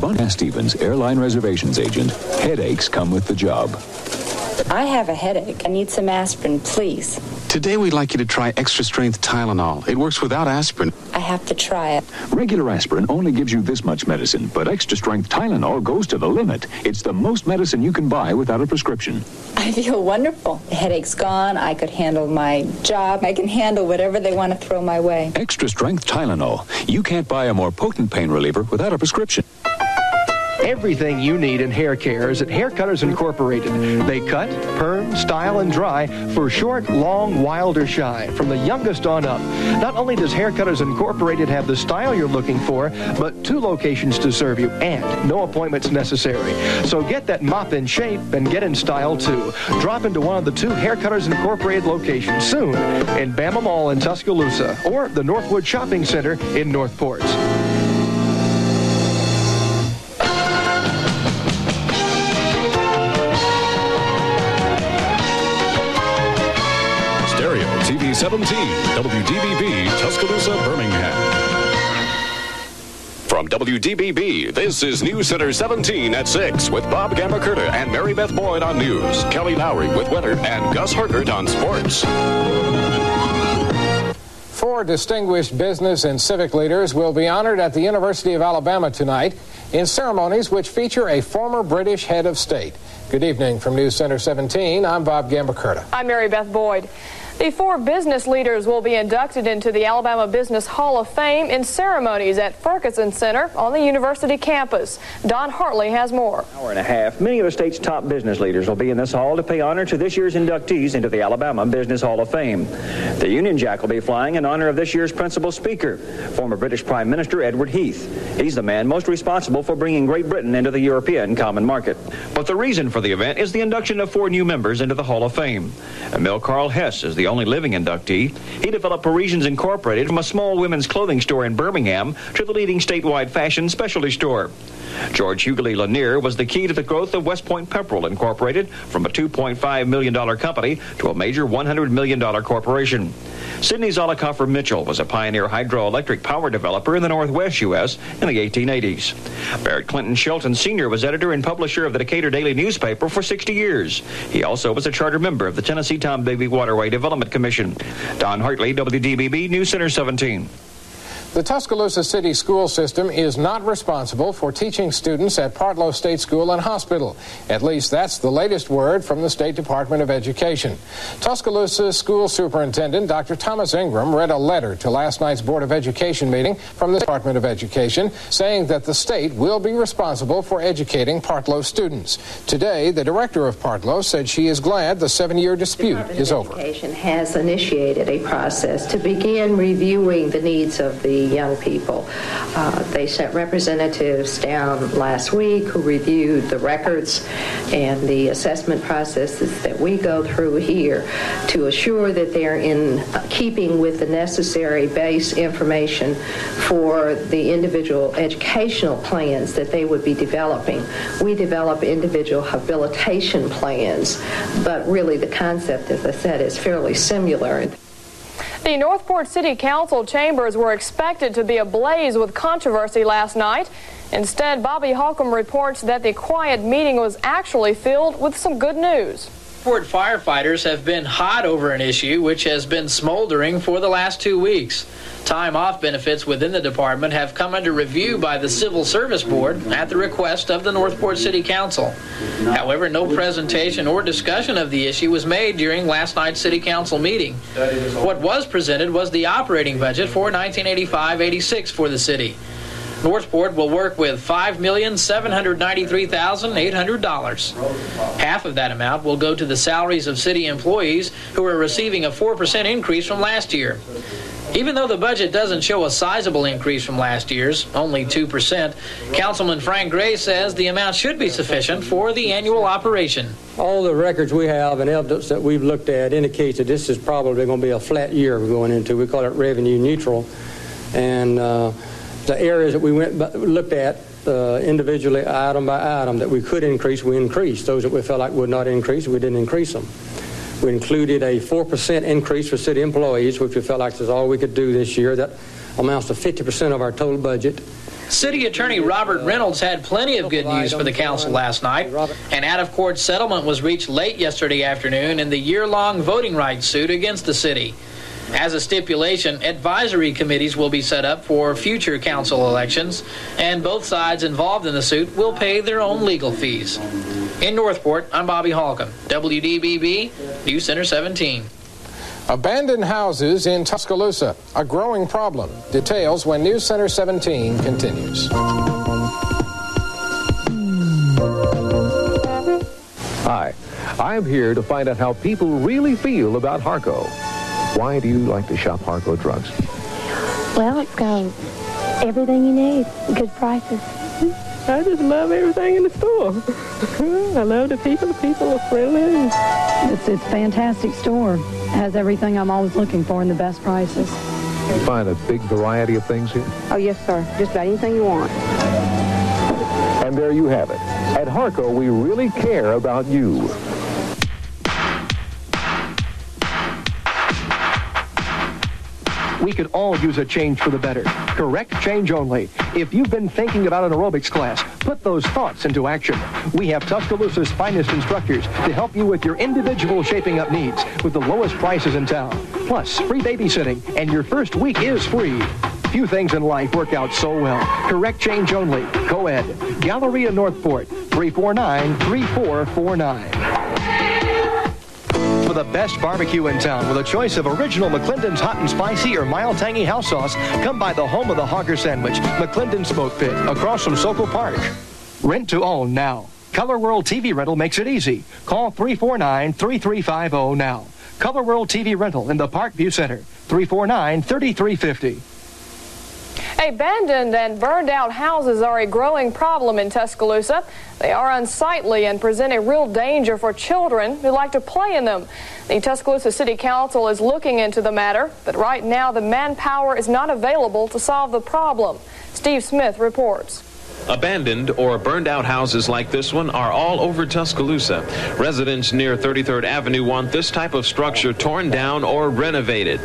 Want Stevens, airline reservations agent. Headaches come with the job. I have a headache. I need some aspirin, please. Today we'd like you to try extra strength Tylenol. It works without aspirin. I have to try it. Regular aspirin only gives you this much medicine, but extra strength Tylenol goes to the limit. It's the most medicine you can buy without a prescription. I feel wonderful. The headache's gone. I could handle my job. I can handle whatever they want to throw my way. Extra strength Tylenol. You can't buy a more potent pain reliever without a prescription. Everything you need in hair care is at Hair Cutters Incorporated. They cut, perm, style, and dry for short, long, wild, or shine, from the youngest on up. Not only does Hair Cutters Incorporated have the style you're looking for, but two locations to serve you and no appointments necessary. So get that mop in shape and get in style too. Drop into one of the two Hair Cutters Incorporated locations soon in Bama Mall in Tuscaloosa or the Northwood Shopping Center in Northport. 17, WDBB, Tuscaloosa, Birmingham. From WDBB, this is News Center 17 at 6 with Bob Gambakurta and Mary Beth Boyd on news, Kelly Lowry with weather, and Gus Harkert on sports. Four distinguished business and civic leaders will be honored at the University of Alabama tonight in ceremonies which feature a former British head of state. Good evening from News Center 17. I'm Bob Gambakurta. I'm Mary Beth Boyd. The four business leaders will be inducted into the Alabama Business Hall of Fame in ceremonies at Ferguson Center on the university campus. Don Hartley has more. hour and a half, many of the state's top business leaders will be in this hall to pay honor to this year's inductees into the Alabama Business Hall of Fame. The Union Jack will be flying in honor of this year's principal speaker, former British Prime Minister Edward Heath. He's the man most responsible for bringing Great Britain into the European common market. But the reason for the event is the induction of four new members into the Hall of Fame. Emil Carl Hess is the only living inductee. He developed Parisians Incorporated from a small women's clothing store in Birmingham to the leading statewide fashion specialty store. George Huguley Lanier was the key to the growth of West Point Pepperell Incorporated from a $2.5 million company to a major $100 million corporation. Sidney Zollicoffer Mitchell was a pioneer hydroelectric power developer in the Northwest U.S. in the 1880s. Barrett Clinton Shelton Sr. was editor and publisher of the Decatur Daily newspaper for 60 years. He also was a charter member of the Tennessee Tombigbee Waterway Development Commission. Don Hartley, WDBB News Center 17. The Tuscaloosa City school system is not responsible for teaching students at Partlow State School and Hospital. At least that's the latest word from the State Department of Education. Tuscaloosa School Superintendent Dr. Thomas Ingram read a letter to last night's Board of Education meeting from the Department of Education saying that the state will be responsible for educating Partlow students. Today, the director of Partlow said she is glad the seven-year dispute is over. Education has initiated a process to begin reviewing the needs of the young people. Uh, they sent representatives down last week who reviewed the records and the assessment processes that we go through here to assure that they're in keeping with the necessary base information for the individual educational plans that they would be developing. We develop individual habilitation plans, but really the concept, as I said, is fairly similar. The Northport City Council chambers were expected to be ablaze with controversy last night. Instead, Bobby Holcomb reports that the quiet meeting was actually filled with some good news. Fort firefighters have been hot over an issue which has been smoldering for the last two weeks. Time off benefits within the department have come under review by the Civil Service Board at the request of the Northport City Council. However, no presentation or discussion of the issue was made during last night's City Council meeting. What was presented was the operating budget for 1985-86 for the city. Northport will work with $5,793,800. Half of that amount will go to the salaries of city employees who are receiving a 4% increase from last year. Even though the budget doesn't show a sizable increase from last year's, only 2%, Councilman Frank Gray says the amount should be sufficient for the annual operation. All the records we have and evidence that we've looked at indicates that this is probably going to be a flat year we're going into. We call it revenue neutral. And uh, the areas that we went looked at uh, individually, item by item, that we could increase, we increased. Those that we felt like would not increase, we didn't increase them. We included a 4% increase for city employees, which we felt like was all we could do this year. That amounts to 50% of our total budget. City Attorney Robert Reynolds had plenty of good news for the council last night. An out of court settlement was reached late yesterday afternoon in the year long voting rights suit against the city. As a stipulation, advisory committees will be set up for future council elections, and both sides involved in the suit will pay their own legal fees. In Northport, I'm Bobby Holcomb, WDBB, News Center 17. Abandoned houses in Tuscaloosa, a growing problem. Details when News Center 17 continues. Hi, I'm here to find out how people really feel about Harco. Why do you like to shop Harco drugs? Well, it's got everything you need, good prices. I just love everything in the store. I love the people. The people are friendly. It's, it's a fantastic store. Has everything I'm always looking for and the best prices. You find a big variety of things here? Oh, yes, sir. Just about anything you want. And there you have it. At Harco, we really care about you. We could all use a change for the better. Correct change only. If you've been thinking about an aerobics class, put those thoughts into action. We have Tuscaloosa's finest instructors to help you with your individual shaping up needs with the lowest prices in town. Plus, free babysitting, and your first week is free. Few things in life work out so well. Correct change only. Co-ed. Galleria Northport. 349-3449 for the best barbecue in town with a choice of original McClendon's hot and spicy or mild tangy house sauce. Come by the home of the Hogger Sandwich, McClendon Smoke Pit, across from Sokol Park. Rent to own now. Color World TV Rental makes it easy. Call 349-3350 now. Color World TV Rental in the Parkview Center, 349-3350. Abandoned and burned out houses are a growing problem in Tuscaloosa. They are unsightly and present a real danger for children who like to play in them. The Tuscaloosa City Council is looking into the matter, but right now the manpower is not available to solve the problem. Steve Smith reports. Abandoned or burned out houses like this one are all over Tuscaloosa. Residents near 33rd Avenue want this type of structure torn down or renovated.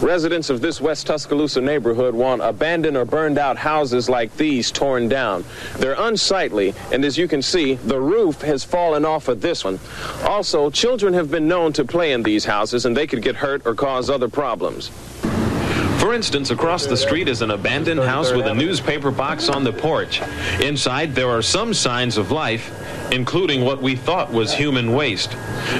Residents of this West Tuscaloosa neighborhood want abandoned or burned out houses like these torn down. They're unsightly, and as you can see, the roof has fallen off of this one. Also, children have been known to play in these houses, and they could get hurt or cause other problems. For instance, across the street is an abandoned house with a newspaper box on the porch. Inside, there are some signs of life, including what we thought was human waste.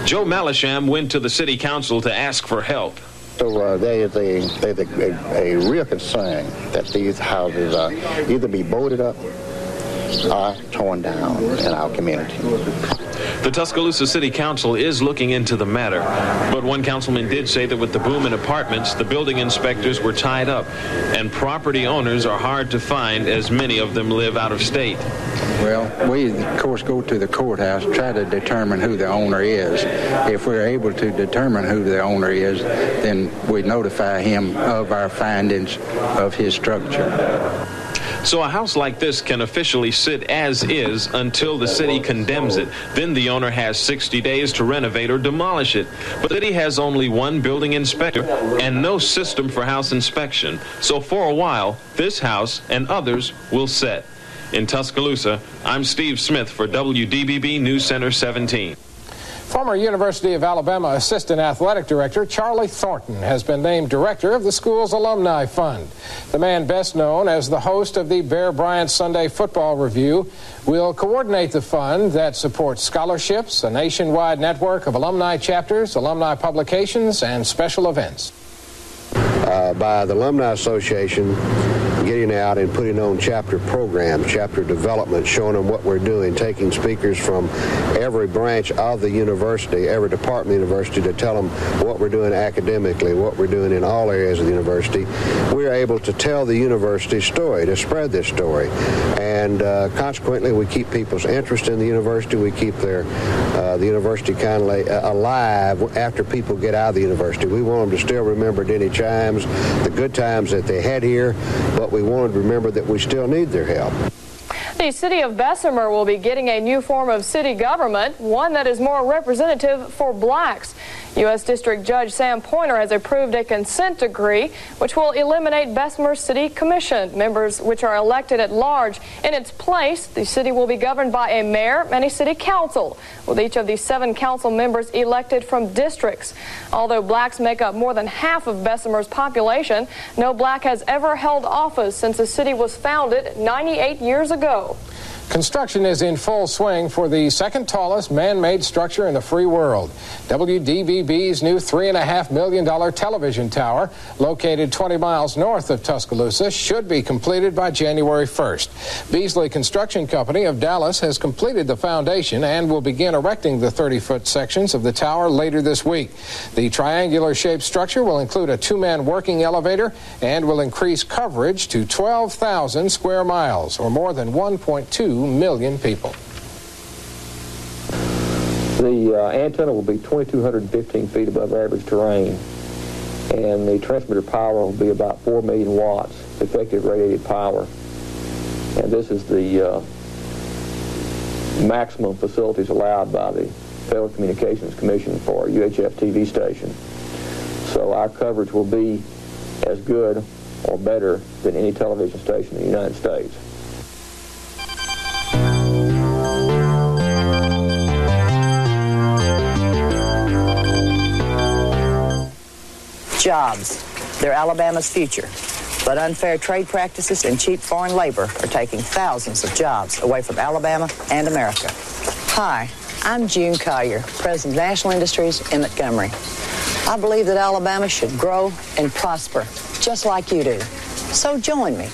Joe Malisham went to the city council to ask for help. So uh, is a, there's a, a, a, real concern that these houses uh, either be boarded up or torn down in our community. The Tuscaloosa City Council is looking into the matter, but one councilman did say that with the boom in apartments, the building inspectors were tied up, and property owners are hard to find as many of them live out of state. Well, we, of course, go to the courthouse, try to determine who the owner is. If we're able to determine who the owner is, then we notify him of our findings of his structure. So a house like this can officially sit as is until the city condemns it. Then the owner has 60 days to renovate or demolish it. But the city has only one building inspector and no system for house inspection. So for a while, this house and others will set. In Tuscaloosa, I'm Steve Smith for WDBB News Center 17. Former University of Alabama Assistant Athletic Director Charlie Thornton has been named Director of the school's Alumni Fund. The man best known as the host of the Bear Bryant Sunday Football Review will coordinate the fund that supports scholarships, a nationwide network of alumni chapters, alumni publications, and special events. Uh, by the Alumni Association getting out and putting on chapter programs, chapter development, showing them what we're doing, taking speakers from every branch of the university, every department of the university to tell them what we're doing academically, what we're doing in all areas of the university. We're able to tell the university story, to spread this story. And uh, consequently, we keep people's interest in the university. We keep their uh, the university kind of uh, alive after people get out of the university. We want them to still remember Denny Chimes, the good times that they had here, but we we wanted to remember that we still need their help. The city of Bessemer will be getting a new form of city government, one that is more representative for blacks. U.S. District Judge Sam Pointer has approved a consent decree which will eliminate Bessemer City Commission, members which are elected at large. In its place, the city will be governed by a mayor and a city council, with each of the seven council members elected from districts. Although blacks make up more than half of Bessemer's population, no black has ever held office since the city was founded 98 years ago. 走。Construction is in full swing for the second tallest man-made structure in the free world. WDBB's new $3.5 million television tower, located 20 miles north of Tuscaloosa, should be completed by January 1st. Beasley Construction Company of Dallas has completed the foundation and will begin erecting the 30-foot sections of the tower later this week. The triangular-shaped structure will include a two-man working elevator and will increase coverage to 12,000 square miles, or more than 1.2 million people. The uh, antenna will be 2,215 feet above average terrain, and the transmitter power will be about 4 million watts effective radiated power. And this is the uh, maximum facilities allowed by the Federal Communications Commission for UHF TV station. So our coverage will be as good or better than any television station in the United States. Jobs. They're Alabama's future. But unfair trade practices and cheap foreign labor are taking thousands of jobs away from Alabama and America. Hi, I'm June Collier, President of National Industries in Montgomery. I believe that Alabama should grow and prosper, just like you do. So join me.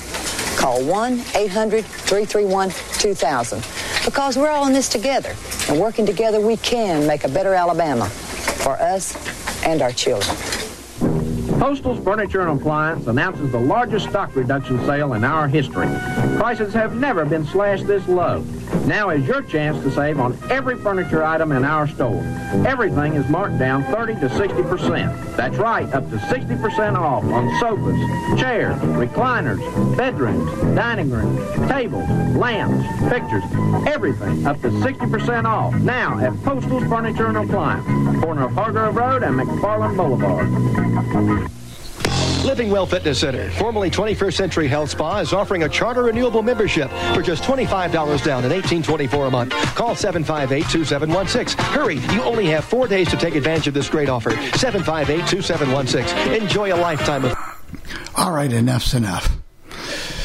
Call 1-800-331-2000 because we're all in this together. And working together, we can make a better Alabama for us and our children. Postal's Furniture and Appliance announces the largest stock reduction sale in our history. Prices have never been slashed this low. Now is your chance to save on every furniture item in our store. Everything is marked down 30 to 60%. That's right, up to 60% off on sofas, chairs, recliners, bedrooms, dining rooms, tables, lamps, pictures, everything up to 60% off. Now at Postal's Furniture and Appliance, corner of Hargrove Road and McFarland Boulevard. Living Well Fitness Center, formerly 21st Century Health Spa, is offering a charter renewable membership for just $25 down and $18.24 a month. Call 758-2716. Hurry, you only have four days to take advantage of this great offer. 758-2716. Enjoy a lifetime of... All right, enough's enough.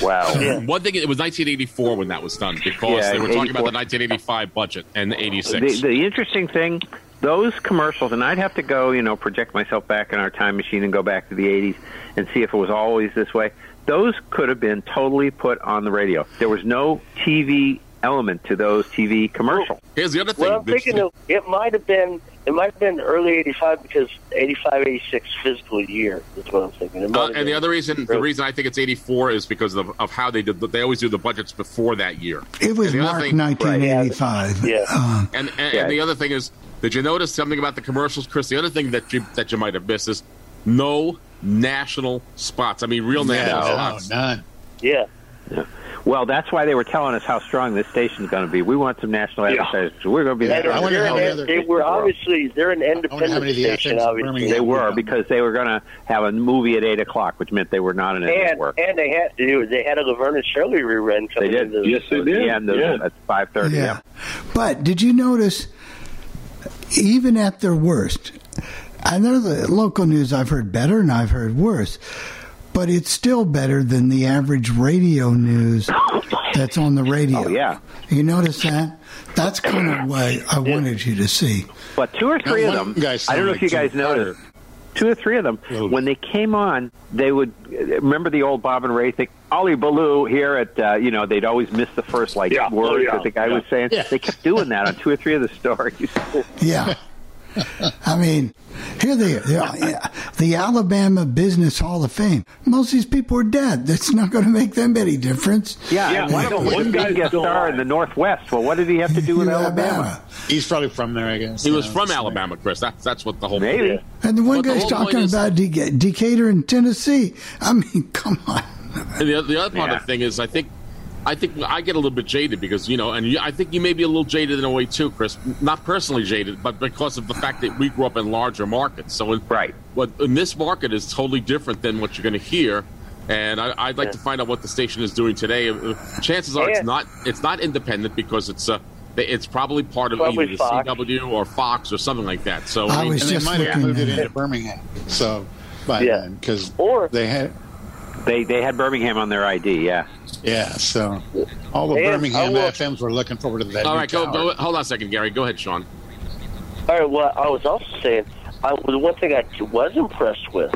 Wow. One thing, it was 1984 when that was done because Yeah, they were talking about the 1985 budget and the 86. The, the interesting thing, those commercials, and I'd have to go, you know, project myself back in our time machine and go back to the 80s and see if it was always this way. Those could have been totally put on the radio. There was no TV element to those TV commercials. Here's the other thing. Well, I'm thinking of, it might have been it might have been early '85 because '85, '86 fiscal year is what I'm thinking. Uh, have and the other reason, the reason I think it's 84 is because of, of how they did. They always do the budgets before that year. It was And the other marked thing- 1985. Yeah. Um, And, and, Yeah. and the other thing is, did you notice something about the commercials, Chris? The other thing that you that you might have missed is no national spots. I mean, real national spots. none. Yeah. Well, that's why they were telling us how strong this station's going to be. We want some national Yeah. advertisers. We're going to be They're- the strongest they're station an- in the they were obviously they're an independent station. Obviously, They were because they were going to have a movie at eight o'clock, which meant they were not in a and network. and they had they, they had a Laverne and Shirley rerun They coming. did. into Yeah, and those- at five thirty. Yeah. But did you notice, even at their worst, I know the local news I've heard better and I've heard worse, but it's still better than the average radio news that's on the radio. Oh, yeah. You notice that? That's kind of what I wanted you to see. But two or three Now, of them, guys I don't know if you guys noticed, two or three of them, when they came on, they would remember the old Bob and Ray thing. Wally Ballou here at, uh, you know, they'd always miss the first like Yeah. words Oh, yeah. that the guy Yeah. was saying. Yeah. They kept doing that on two or three of the stories. Yeah. I mean, here they are. The, the Alabama Business Hall of Fame. Most of these people are dead. That's not going to make them any difference. Yeah, and one, was a big guest star in the Northwest. Well, what did he have to do with Alabama? He's probably from there, I guess. He was from Alabama, Chris. That's that's what the whole Maybe. And the one But guy's whole point talking is- about Deca- Decatur in Tennessee. I mean, come on. And the, the other part Yeah. of the thing is, I think I think I get a little bit jaded because you know, and you, I think you may be a little jaded in a way too, Chris. Not personally jaded, but because of the fact that we grew up in larger markets. So, in, right, what in this market is totally different than what you're going to hear. And I, would like yeah. to find out what the station is doing today. Uh, chances are, yeah. it's not it's not independent because it's uh, it's probably part of probably either Fox. the CW or Fox or something like that. So I was and just they might have moved it into Birmingham. So by Yeah. because Or they had They they had Birmingham on their ID. Yeah. yeah. So all the And Birmingham I will- FMs were looking forward to that. All right, go, go. Hold on a second, Gary. Go ahead, Sean. All right. Well, I was also saying, I, the one thing I was impressed with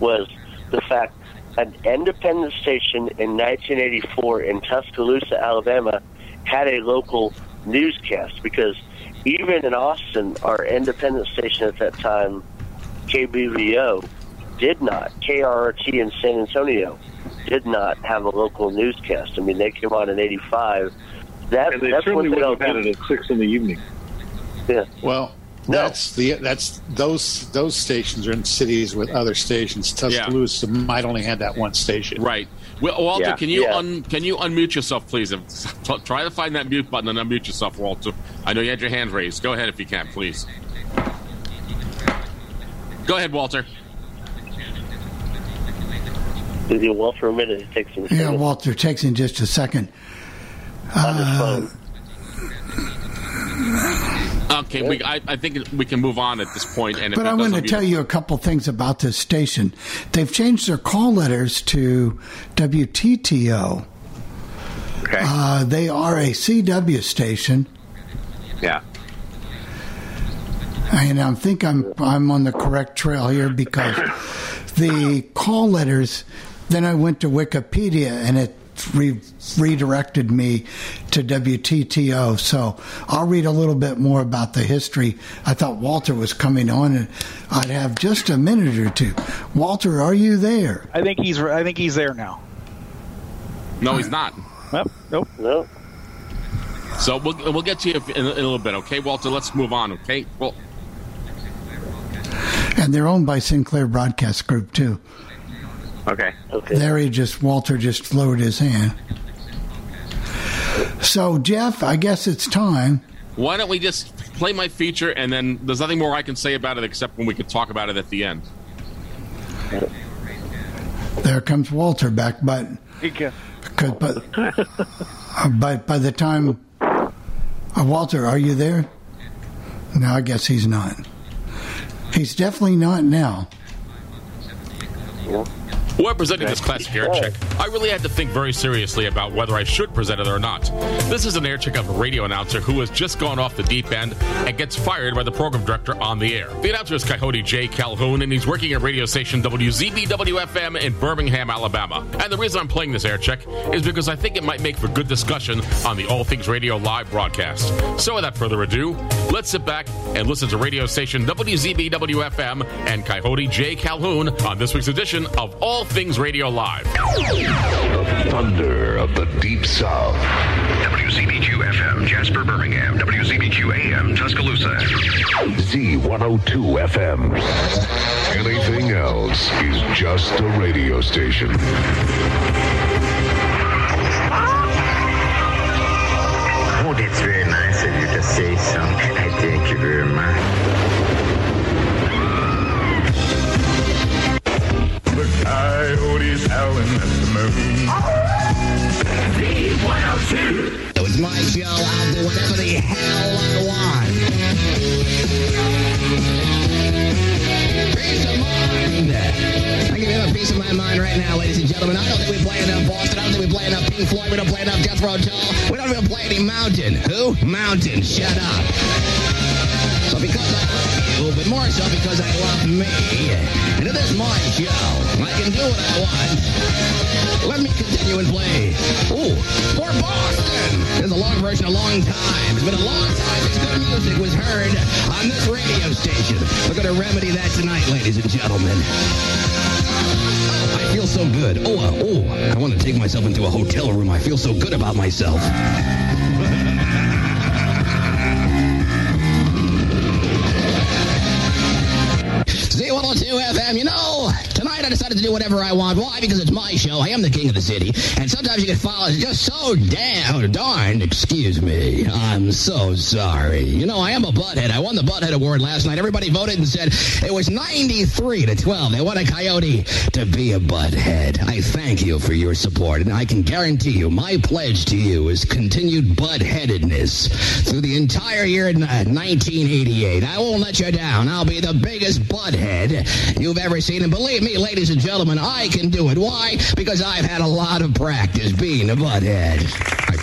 was the fact an independent station in 1984 in Tuscaloosa, Alabama, had a local newscast because even in Austin, our independent station at that time, KBVO, did not. KRT in San Antonio did not have a local newscast. I mean, they came on in '85. That, And they that's certainly one thing wouldn't have had it at six in the evening. Yeah. Well, that's the that's those those stations are in cities with other stations. Tuscaloosa might only have that one station. Right. Well, Walter, Yeah. can you Yeah. un, can you unmute yourself, please? And try to find that mute button and unmute yourself, Walter. I know you had your hand raised. Go ahead if you can, please. Go ahead, Walter. Give you well for a minute. It takes some. Yeah, Walter, takes in just a second. Uh, Okay, we, I, I think we can move on at this point. And but I want to tell you a couple things about this station. They've changed their call letters to WTTO. Okay. Uh, they are a CW station, Yeah. and I think I'm I'm on the correct trail here because the call letters. Then I went to Wikipedia, and it re- redirected me to WTTO. So I'll read a little bit more about the history. I thought Walter was coming on, and I'd have just a minute or two. Walter, are you there? I think he's I think he's there now. No, he's not. Nope. Nope. Nope. So we'll, we'll get to you in, in a little bit, okay, Walter? Let's move on, okay? Well, And they're owned by Sinclair Broadcast Group too. Okay. Okay. There he just Walter just lowered his hand. So Jeff, I guess it's time. why don't we just play my feature, and then there's nothing more I can say about it except when we can talk about it at the end. There comes Walter back, but Okay. Cause, but, uh, but by the time, uh, Walter, are you there? No, I guess he's not. He's definitely not now. Whoever presented this classic air check, I really had to think very seriously about whether I should present it or not. This is an air check of a radio announcer who has just gone off the deep end and gets fired by the program director on the air. The announcer is Coyote J. Calhoun, and he's working at radio station WZBWFM in Birmingham, Alabama. And the reason I'm playing this air check is because I think it might make for good discussion on the All Things Radio live broadcast. So without further ado, let's sit back and listen to radio station WZBWFM and Coyote J. Calhoun on this week's edition of All Things Radio Live. The thunder of the Deep South. WCBQ FM, Jasper, Birmingham. WCBQ AM, Tuscaloosa. Z102 FM. Anything else is just a radio station. Oh, that's very nice of you to say so. I thank you very much. Coyotes howling at the moon. Z102. It's my show. I'll do whatever the hell I want. Peace of mind. I give you a piece of my mind right now, ladies and gentlemen. I don't think we play enough Boston. I don't think we play enough Pink Floyd. We don't play enough Death Row Joe. We don't even play any Mountain. Who? Mountain. Shut up. So because I you, but more so because I love me, and it is my show, I can do what I want. Let me continue and play. Ooh, for Boston! There's a long version, a long time. It's been a long time since good music was heard on this radio station. We're going to remedy that tonight, ladies and gentlemen. Oh, I feel so good. Oh, uh, oh, I want to take myself into a hotel room. I feel so good about myself. Z102 FM, you know, tonight I decided to do whatever I want. Why? Because it's my show. I am the king of the city. And sometimes you get followed just so damn darn. Excuse me. I'm so sorry. You know, I am a butthead. I won the butthead award last night. Everybody voted and said it was 93 to 12. They want a coyote to be a butthead. I thank you for your support, and I can guarantee you my pledge to you is continued buttheadedness through the entire year of 1988. Uh, I won't let you down. I'll be the biggest butthead you've ever seen, and believe me, ladies and gentlemen, I can do it. Why? Because I've had a lot of practice being a butthead.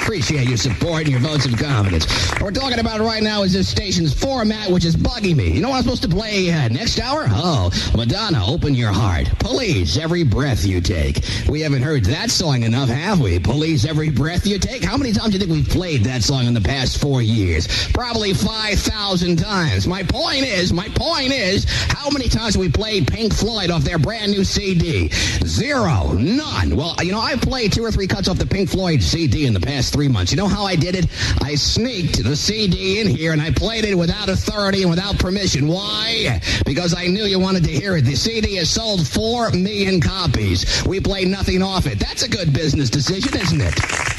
Appreciate your support and your votes of confidence. What we're talking about right now is this station's format, which is bugging me. You know what I'm supposed to play uh, next hour? Oh, Madonna, open your heart. Police, every breath you take. We haven't heard that song enough, have we? Police, every breath you take. How many times do you think we've played that song in the past four years? Probably 5,000 times. My point is, my point is, how many times we played Pink Floyd off their brand new CD? Zero. None. Well, you know, I've played two or three cuts off the Pink Floyd CD in the past three months. You know how I did it? I sneaked the CD in here and I played it without authority and without permission. Why? Because I knew you wanted to hear it. The CD has sold four million copies. We play nothing off it. That's a good business decision, isn't it?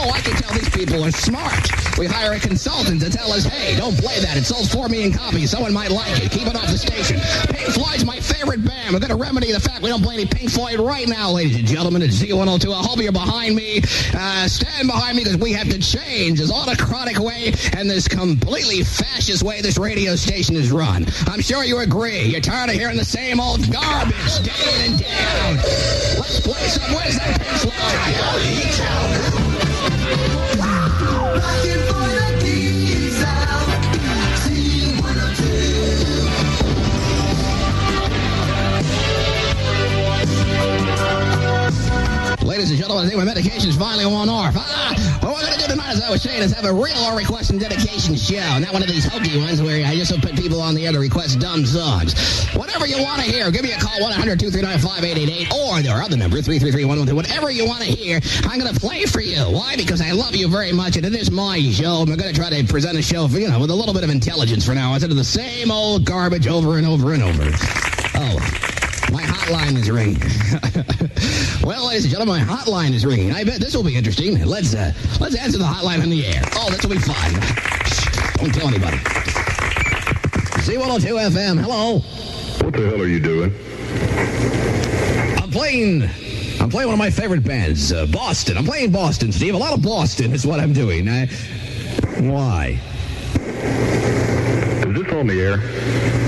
Oh, I can tell these people are smart. We hire a consultant to tell us, hey, don't play that. It sold 4 million copies. Someone might like it. Keep it off the station. Pink Floyd's my favorite band. We're going to remedy the fact we don't play any Pink Floyd right now, ladies and gentlemen. It's Z102. I hope you're behind me. Uh, stand behind me because we have to change this autocratic way and this completely fascist way this radio station is run. I'm sure you agree. You're tired of hearing the same old garbage day in and day out. Let's play some. I think my medication's finally worn off. Ah, what we're going to do tonight, as I was saying, is have a real request and dedication show. Not one of these hokey ones where I just put people on the air to request dumb songs. Whatever you want to hear, give me a call, 1-800-239-5888, or our other number, 333 Whatever you want to hear, I'm going to play for you. Why? Because I love you very much, and it is my show, we're going to try to present a show, for, you know, with a little bit of intelligence for now, instead of the same old garbage over and over and over. Oh. My hotline is ringing. well, ladies and gentlemen, my hotline is ringing. I bet this will be interesting. Let's uh, let's answer the hotline on the air. Oh, this will be fun. Shh, don't tell anybody. Z102 FM. Hello. What the hell are you doing? I'm playing. I'm playing one of my favorite bands, uh, Boston. I'm playing Boston, Steve. A lot of Boston is what I'm doing. I, why? Is this on the air?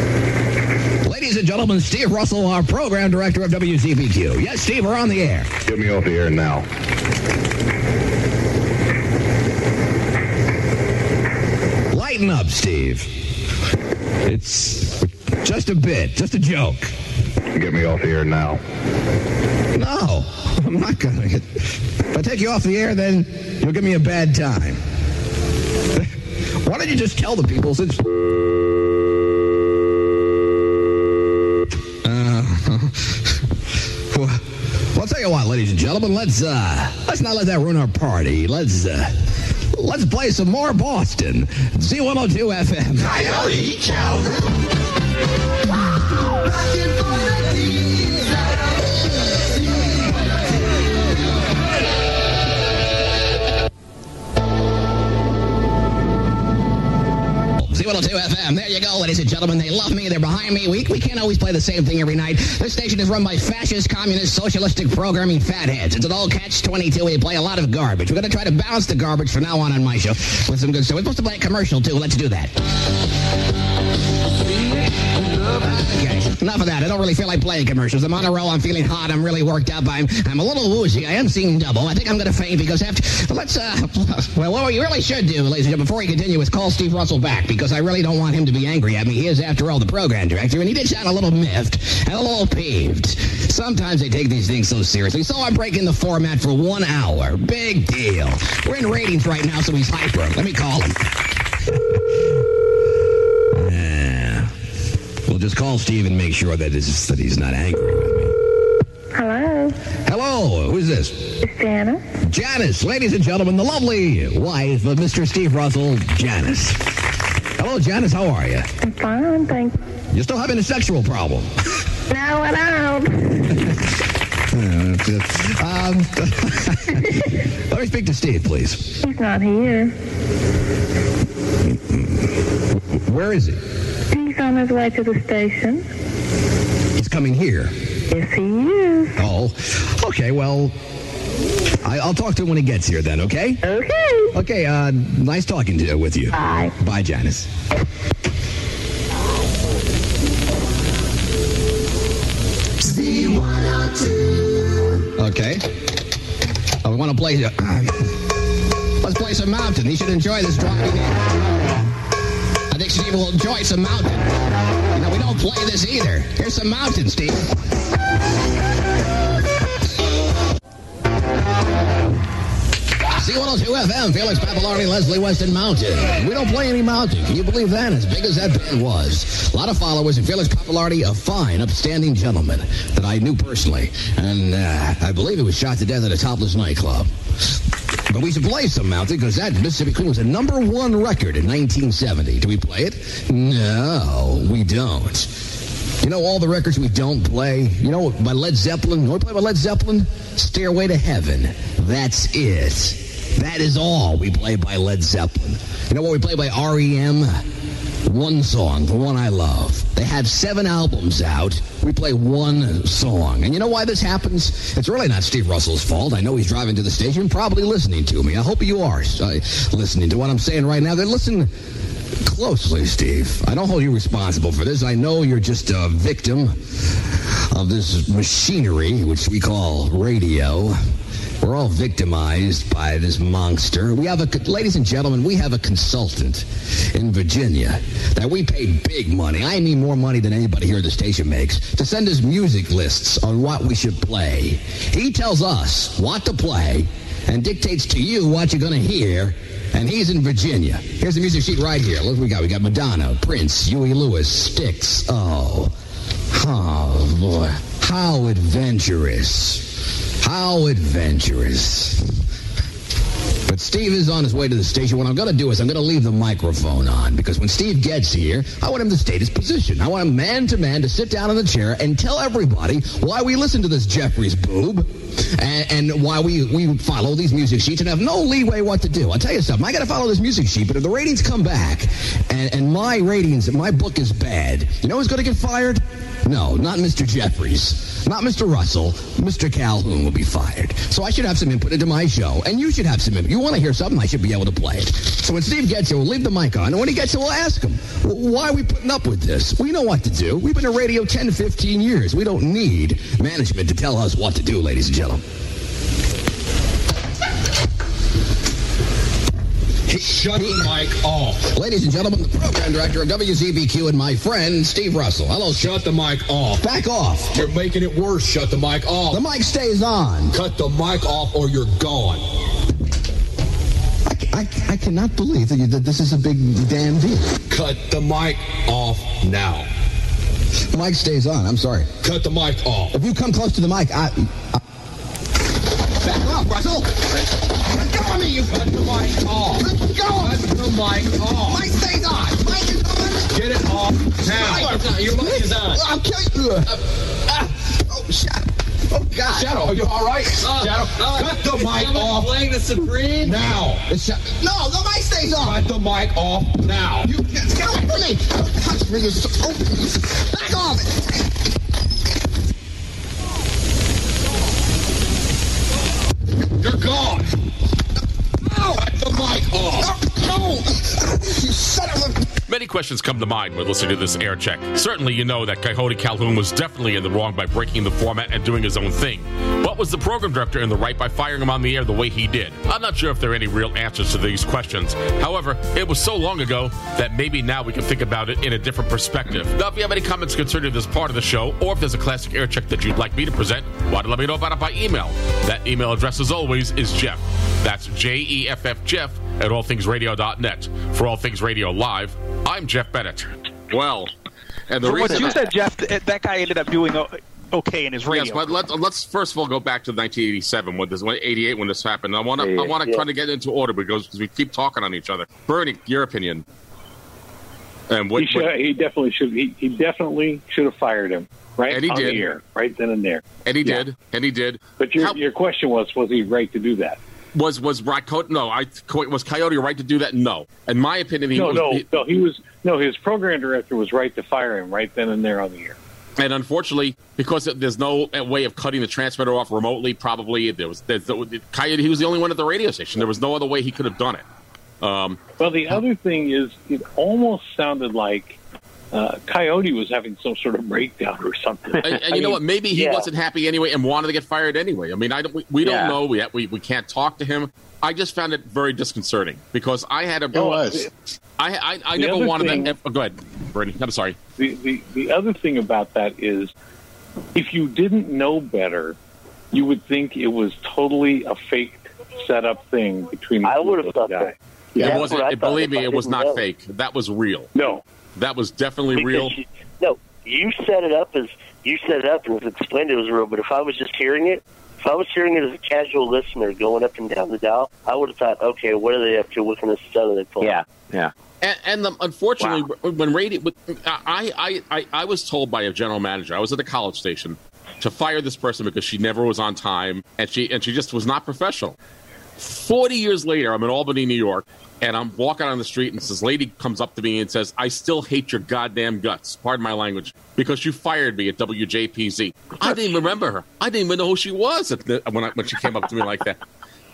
Ladies and gentlemen, Steve Russell, our program director of WZBQ. Yes, Steve, we're on the air. Get me off the air now. Lighten up, Steve. It's just a bit, just a joke. Get me off the air now. No, I'm not going to. If I take you off the air, then you'll give me a bad time. Why don't you just tell the people since... Well, I'll tell you what, ladies and gentlemen, let's uh, let's not let that ruin our party. Let's uh, let's play some more Boston. Z102 FM. Coyote Z102 FM. There you go, ladies and gentlemen. They love me. They're behind me. We, we can't always play the same thing every night. This station is run by fascist, communist, socialistic programming fatheads. It's an all catch-22. We play a lot of garbage. We're going to try to balance the garbage from now on on my show with some good stuff. We're supposed to play a commercial, too. Let's do that. Okay, enough of that. I don't really feel like playing commercials. I'm on a roll. I'm feeling hot. I'm really worked up. I'm I'm a little woozy. I am seeing double. I think I'm going to faint because after let's uh well what we really should do, ladies and gentlemen, before we continue, is call Steve Russell back because I really don't want him to be angry at me. He is, after all, the program director, and he did sound a little miffed and a little peeved. Sometimes they take these things so seriously. So I'm breaking the format for one hour. Big deal. We're in ratings right now, so he's hyper. Let me call him. We'll just call Steve and make sure that, is, that he's not angry with me. Hello, Hello, who's this? it's Janice. Janice, ladies and gentlemen, the lovely wife of Mr. Steve Russell, Janice. Hello, Janice, how are you? I'm fine, thank You're still having a sexual problem. No, I don't. um, let me speak to Steve, please. He's not here. Where is he? He's on his way to the station. He's coming here. Yes, he is. Oh, okay. Well, I, I'll talk to him when he gets here. Then, okay? Okay. Okay. Uh, nice talking to with you. Bye. Bye, Janice. Okay. We want to play. Uh, let's play some mountain. He should enjoy this driving in. I think Steve will enjoy some mountain. You know, we don't play this either. Here's some mountain, Steve. Z102 FM, Felix Pappalardi, Leslie Weston Mountain. We don't play any mountain. Can you believe that? As big as that band was. A lot of followers, and Felix Pappalardi, a fine, upstanding gentleman that I knew personally. And uh, I believe he was shot to death at a topless nightclub. But we should play some mountain because that Mississippi Queen was a number one record in 1970. Do we play it? No, we don't. You know all the records we don't play? You know by Led Zeppelin? We play by Led Zeppelin? Stairway to Heaven. That's it. That is all we play by Led Zeppelin. You know what we play by REM? One song, the one I love. They have seven albums out. We play one song. And you know why this happens? It's really not Steve Russell's fault. I know he's driving to the station, probably listening to me. I hope you are uh, listening to what I'm saying right now. They're listening closely, Steve. I don't hold you responsible for this. I know you're just a victim of this machinery, which we call radio. We're all victimized by this monster. We have a, ladies and gentlemen, we have a consultant in Virginia that we pay big money. I mean more money than anybody here at the station makes to send us music lists on what we should play. He tells us what to play and dictates to you what you're going to hear and he's in Virginia. Here's the music sheet right here. Look what we got. We got Madonna, Prince, Huey Lewis, Styx. Oh, oh boy, how adventurous! How adventurous! But Steve is on his way to the station. What I'm going to do is I'm going to leave the microphone on because when Steve gets here, I want him to state his position. I want him man to man to sit down in the chair and tell everybody why we listen to this Jeffries boob and, and why we, we follow these music sheets and have no leeway what to do. I'll tell you something. I got to follow this music sheet, but if the ratings come back and, and my ratings, my book is bad, you know who's going to get fired? No, not Mr. Jeffries, not Mr. Russell. Mr. Calhoun will be fired. So I should have some input into my show, and you should have some input. You want to hear something? I should be able to play it. So when Steve gets here, we'll leave the mic on, and when he gets here, we'll ask him, why are we putting up with this? We know what to do. We've been in radio 10 to 15 years. We don't need management to tell us what to do, ladies and gentlemen. Shut the mic off. Ladies and gentlemen, the program director of WZBQ and my friend, Steve Russell. Hello, Shut the mic off. Back off. You're making it worse. Shut the mic off. The mic stays on. Cut the mic off or you're gone. I, I, I cannot believe that, you, that this is a big damn deal. Cut the mic off now. The mic stays on. I'm sorry. Cut the mic off. If you come close to the mic, I... I Russell. Let go of me, you... Cut the mic off. Let go. Cut the mic off. Mic stays on. Mic is on. Get it off now. Your mic is on. I'll kill you. Uh, ah. Oh, shut Oh, God. Shadow, are you all right? Uh, Shadow, uh, cut the mic off. playing the Supreme? Now. It's shut. No, the mic stays on. Cut the mic off now. You can't. get away from me. Touch me. Oh, back off. Questions come to mind when listening to this air check. Certainly, you know that Coyote Calhoun was definitely in the wrong by breaking the format and doing his own thing. But was the program director in the right by firing him on the air the way he did? I'm not sure if there are any real answers to these questions. However, it was so long ago that maybe now we can think about it in a different perspective. Now, if you have any comments concerning this part of the show, or if there's a classic air check that you'd like me to present, why don't let me know about it by email. That email address, as always, is Jeff. That's J E F F Jeff at allthingsradio.net. For All Things Radio Live, I'm Jeff Bennett. Well, and the From what reason you said, Jeff, that guy ended up doing o- okay in his radio. Yes, but let, let's first of all go back to 1987 when this, when 88 when this happened. I want to I want to Yeah. try to get into order because, because we keep talking on each other. Bernie, your opinion? And what, he, should, what- he definitely should. He, he definitely should have fired him right And he on did. the air, right then and there. and he Yeah. did, and he did. But your your question was, was he right to do that? Was was Rock Coyote? No, I was Coyote right to do that? No. In my opinion, he no, was. no, he- no. He was no. His program director was right to fire him right then and there on the air. And unfortunately, because there's no way of cutting the transmitter off remotely, probably there was there's the, Coyote. He was the only one at the radio station. There was no other way he could have done it. Um, Well, the other thing is, it almost sounded like uh, Coyote was having some sort of breakdown or something. and, and you know what? Maybe he wasn't happy anyway and wanted to get fired anyway. I mean, I don't, we, we don't Yeah. know yet. We, we can't talk to him. I just found it very disconcerting because I had a. It was. I I, I never wanted thing- that. oh, Go ahead, Bernie. I'm sorry. The, the the other thing about that is, if you didn't know better, you would think it was totally a fake setup thing between. I would have thought that. it wasn't. it- believe me, it was not fake. That was real. No, that was definitely Because real. you- no, you set it up as you set it up and it's explained it was real. But if I was just hearing it, if I was hearing it as a casual listener going up and down the dial, I would have thought, okay, what are they up to? What kind of stuff are they pulling? Yeah, yeah. And, and the, unfortunately, when radio, I, I, I, I was told by a general manager. I was at the college station to fire this person because she never was on time and she and she just was not professional. Forty years later, I'm in Albany, New York, and I'm walking on the street, and this lady comes up to me and says, "I still hate your goddamn guts." Pardon my language, because you fired me at WJPZ. I didn't even remember her. I didn't even know who she was at the, when I, when she came up to me like that.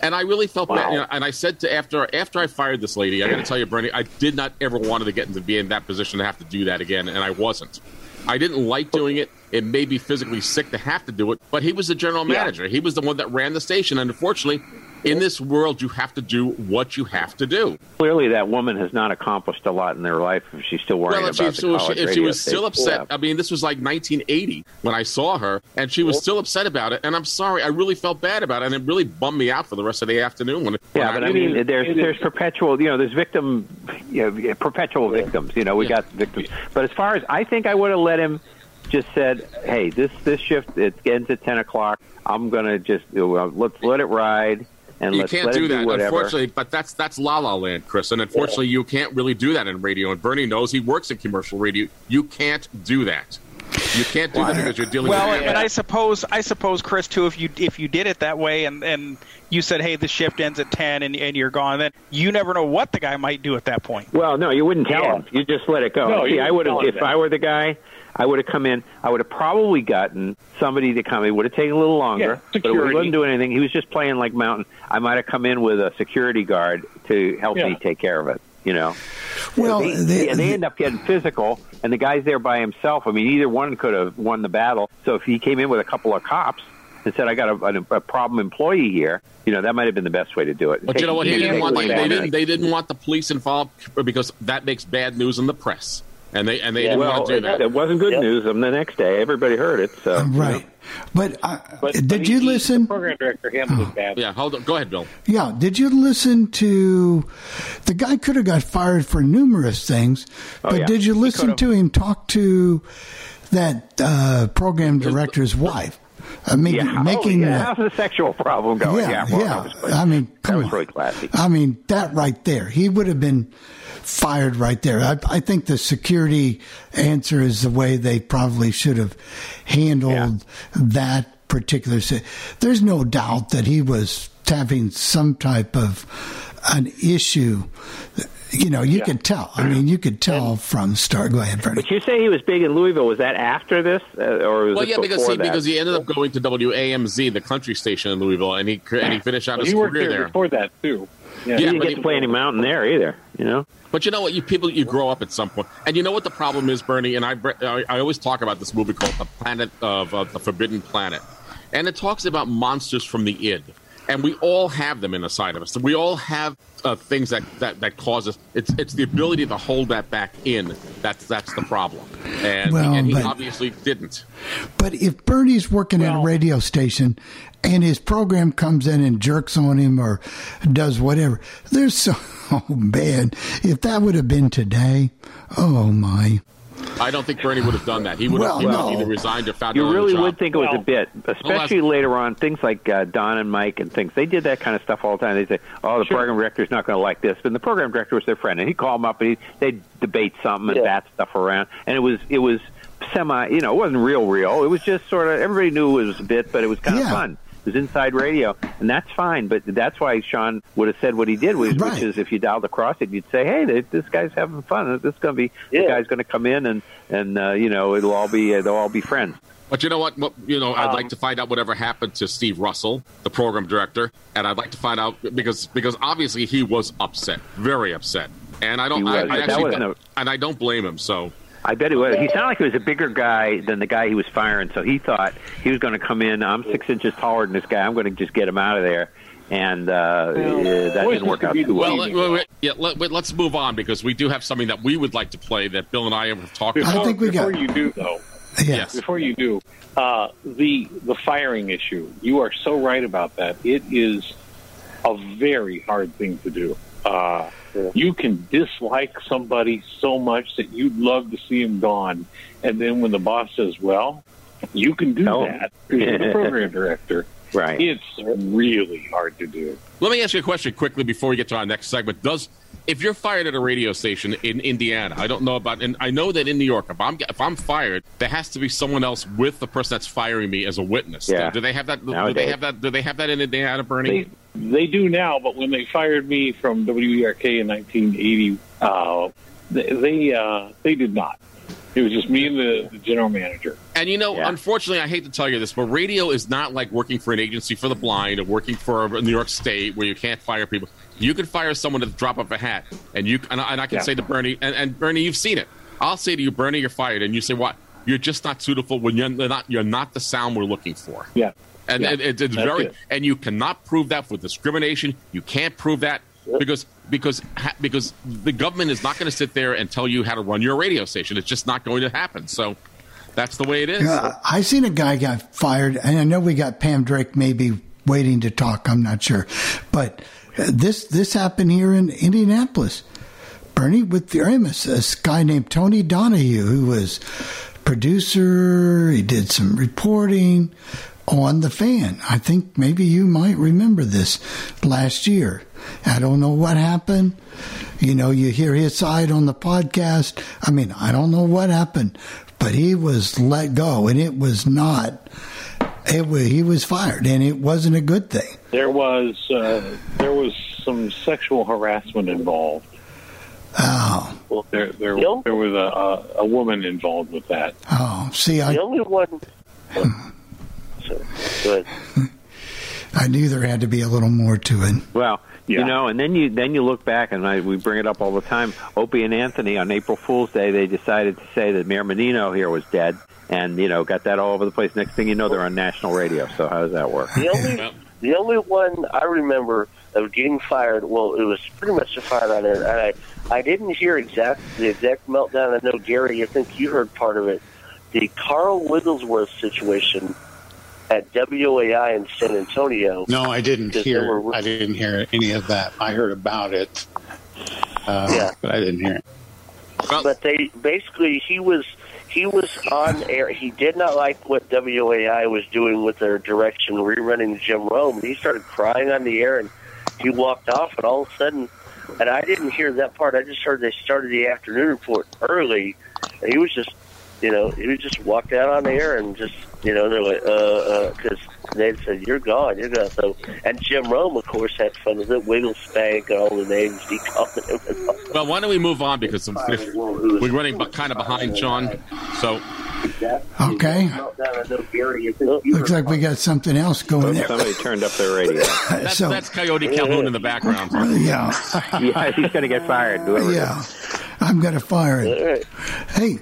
And I really felt bad. You know, and I said to after after I fired this lady, I got to tell you, Bernie, I did not ever wanted to get into be in that position to have to do that again, and I wasn't. I didn't like doing it. It made me physically sick to have to do it. But he was the general manager. He was the one that ran the station. And unfortunately, in this world, you have to do what you have to do. Clearly, that woman has not accomplished a lot in their life if she's still worrying Well, if about she, the college she, if she was still upset, I mean, this was like 1980 when I saw her, and she was still upset about it. And I'm sorry, I really felt bad about it, and it really bummed me out for the rest of the afternoon. When, Yeah, when but I mean, there's there's perpetual, you know, there's victim, you know, perpetual victims. You know, we got victims. But as far as I think, I would have let him just said, "Hey, this this shift it ends at ten o'clock. I'm gonna just let's let it ride and you let's can't let do that, do unfortunately. But that's that's La La Land, Chris, and unfortunately, you can't really do that in radio. And Bernie knows he works in commercial radio. You can't do that. You can't do that because you're dealing Well, with. and I suppose I suppose Chris too. If you if you did it that way, and and you said, hey, the shift ends at ten, and and you're gone, then you never know what the guy might do at that point. Well, no, you wouldn't tell him. You just let it go. No, See, I wouldn't have if that. I were the guy. I would have come in. I would have probably gotten somebody to come in. Would have taken a little longer, Yeah, but he wasn't doing anything. He was just playing like mountain. I might have come in with a security guard to help Yeah. me take care of it. You know. Well, they, they- yeah, they end up getting physical, and the guy's there by himself. I mean, either one could have won the battle. So if he came in with a couple of cops and said, "I got a, a, a problem employee here," you know, that might have been the best way to do it. But you know what? He Take- didn't want one they didn't they didn't want the police involved because that makes bad news in the press, and they and they didn't well, want to do that. It wasn't good news. And the next day, everybody heard it. So Right. But, uh, But, did but you he- listen? The program director handled it badly. Yeah, hold on. Go ahead, Bill. Yeah, did you listen to the guy could have got fired for numerous things, Oh, but yeah. did you listen to him talk to that uh, program director's wife? I mean, yeah. making oh, yeah. the- how's the sexual problem going? Yeah, well, yeah. was. I mean, that come was on. really classy. I mean, that right there, he would have been fired right there. I, I think the security answer is the way they probably should have handled that particular. si- There's no doubt that he was having some type of an issue. You know, you could tell. I mean, you could tell from start. Go ahead, Bernie. But you say he was big in Louisville. Was that after this, uh, or was Well, it yeah, because he, that? because he ended up going to WAMZ, the country station in Louisville, and he and he finished out Well, his he worked career there there. before that too. Yeah, he didn't get he- to play any mountain there either. You know. But you know what? You people, you grow up at some point, and you know what the problem is, Bernie. And I, I, I always talk about this movie called The Planet of uh, the Forbidden Planet, and it talks about monsters from the id, and we all have them inside of us. We all have uh, things that, that that cause us. It's it's the ability to hold that back in. That's that's the problem, and, Well, and he but- obviously didn't. But if Bernie's working at a radio station and his program comes in and jerks on him or does whatever, there's so oh man, if that would have been today, oh my. I don't think Bernie would have done that. He would Well, have he would no. have either resigned or found You another really job. would think it was a bit, especially later on. Things like uh, Don and Mike and things. They did that kind of stuff all the time. They say, "Oh, the program director's not going to like this," but the program director was their friend, and he'd call them up and he, they'd debate something and bat stuff around, and it was it was semi. You know, it wasn't real, real. It was just sort of everybody knew it was a bit, but it was kind of fun. It was inside radio, and that's fine. But that's why Sean would have said what he did, which, which is if you dialed across it, you'd say, "Hey, this guy's having fun. This is going to be the guy's going to come in, and and uh, you know it'll all be uh, they'll all be friends." But you know what? what you know, I'd like to find out whatever happened to Steve Russell, the program director, and I'd like to find out because because obviously he was upset, very upset, and I don't, I. I actually, don't- no- and I don't blame him. So I bet he was. He sounded like he was a bigger guy than the guy he was firing, so he thought he was going to come in. I'm six inches taller than this guy. I'm going to just get him out of there, and uh, uh, that didn't work out too well. Well, let, wait, yeah, let, wait, let's move on because we do have something that we would like to play that Bill and I have talked Before, about. before you do, though, Yes. before you do, uh, the the firing issue. You are so right about that. It is a very hard thing to do. Uh, you can dislike somebody so much that you'd love to see him gone, and then when the boss says, "Well, you can do oh. that," because you're the program director. Right. It's really hard to do. Let me ask you a question quickly before we get to our next segment. Does if you're fired at a radio station in Indiana, I don't know about, and I know that in New York, if I'm if I'm fired, there has to be someone else with the person that's firing me as a witness. Yeah. Do they have that? Do they have that? Do they have that in Indiana, Bernie? They do now, but when they fired me from WERK in 1980, uh, they they, uh, they did not. It was just me and the, the general manager. And you know, unfortunately, I hate to tell you this, but radio is not like working for an agency for the blind or working for New York State where you can't fire people. You can fire someone at the drop of a hat, and you and I, and I can Yeah. say to Bernie, and, and Bernie, you've seen it. I'll say to you, Bernie, you're fired, and you say, "What? You're just not suitable. When you're not, you're not the sound we're looking for." Yeah. And Yeah. it, it, it's very, it. and you cannot prove that for discrimination. You can't prove that because because because the government is not going to sit there and tell you how to run your radio station. It's just not going to happen. So that's the way it is. Yeah, I seen a guy got fired, and I know we got Pam Drake maybe waiting to talk. I'm not sure, but uh, this this happened here in Indianapolis. Bernie with the Amos, this guy named Tony Donahue, who was producer. He did some reporting on the fan. I think maybe you might remember this last year. I don't know what happened. You know, you hear his side on the podcast. I mean, I don't know what happened, but he was let go, and it was not. It was, he was fired, and it wasn't a good thing. There was uh, there was some sexual harassment involved. Oh, Well, there there, there was a, a, a woman involved with that. oh, see, I the only one. So, good. I knew there had to be a little more to it. Well, you know, and then you then you look back, and I, we bring it up all the time. Opie and Anthony on April Fool's Day, they decided to say that Mayor Menino here was dead, and you know, got that all over the place. Next thing you know, they're on national radio. So how does that work? The only the only one I remember of getting fired, well, it was pretty much a fired on it. And I I didn't hear exact the exact meltdown. I know Gary, I think you heard part of it. The Carl Wigglesworth situation at WAI in San Antonio. No, I didn't hear. were- I didn't hear any of that. I heard about it, uh, Yeah. but I didn't hear it. but they basically he was he was on air. He did not like what WAI was doing with their direction, rerunning Jim Rome. He started crying on the air, and he walked off. And all of a sudden, and I didn't hear that part. I just heard they started the afternoon report early, and he was just, you know, he was just walked out on the air and just, you know, they're like, uh, because they said you're gone, you're gone. So, and Jim Rome, of course, had fun with it. Wiggle Spank and all the names he called him. Well, why don't we move on because I'm- we're running kind of behind, Sean. So Okay. Looks like we got something else going there. Somebody turned up their radio. that's, So- that's Coyote Calhoun in the background. Yeah. yeah, he's going to get fired. whoever it is. Yeah. I'm going to fire him. Hey,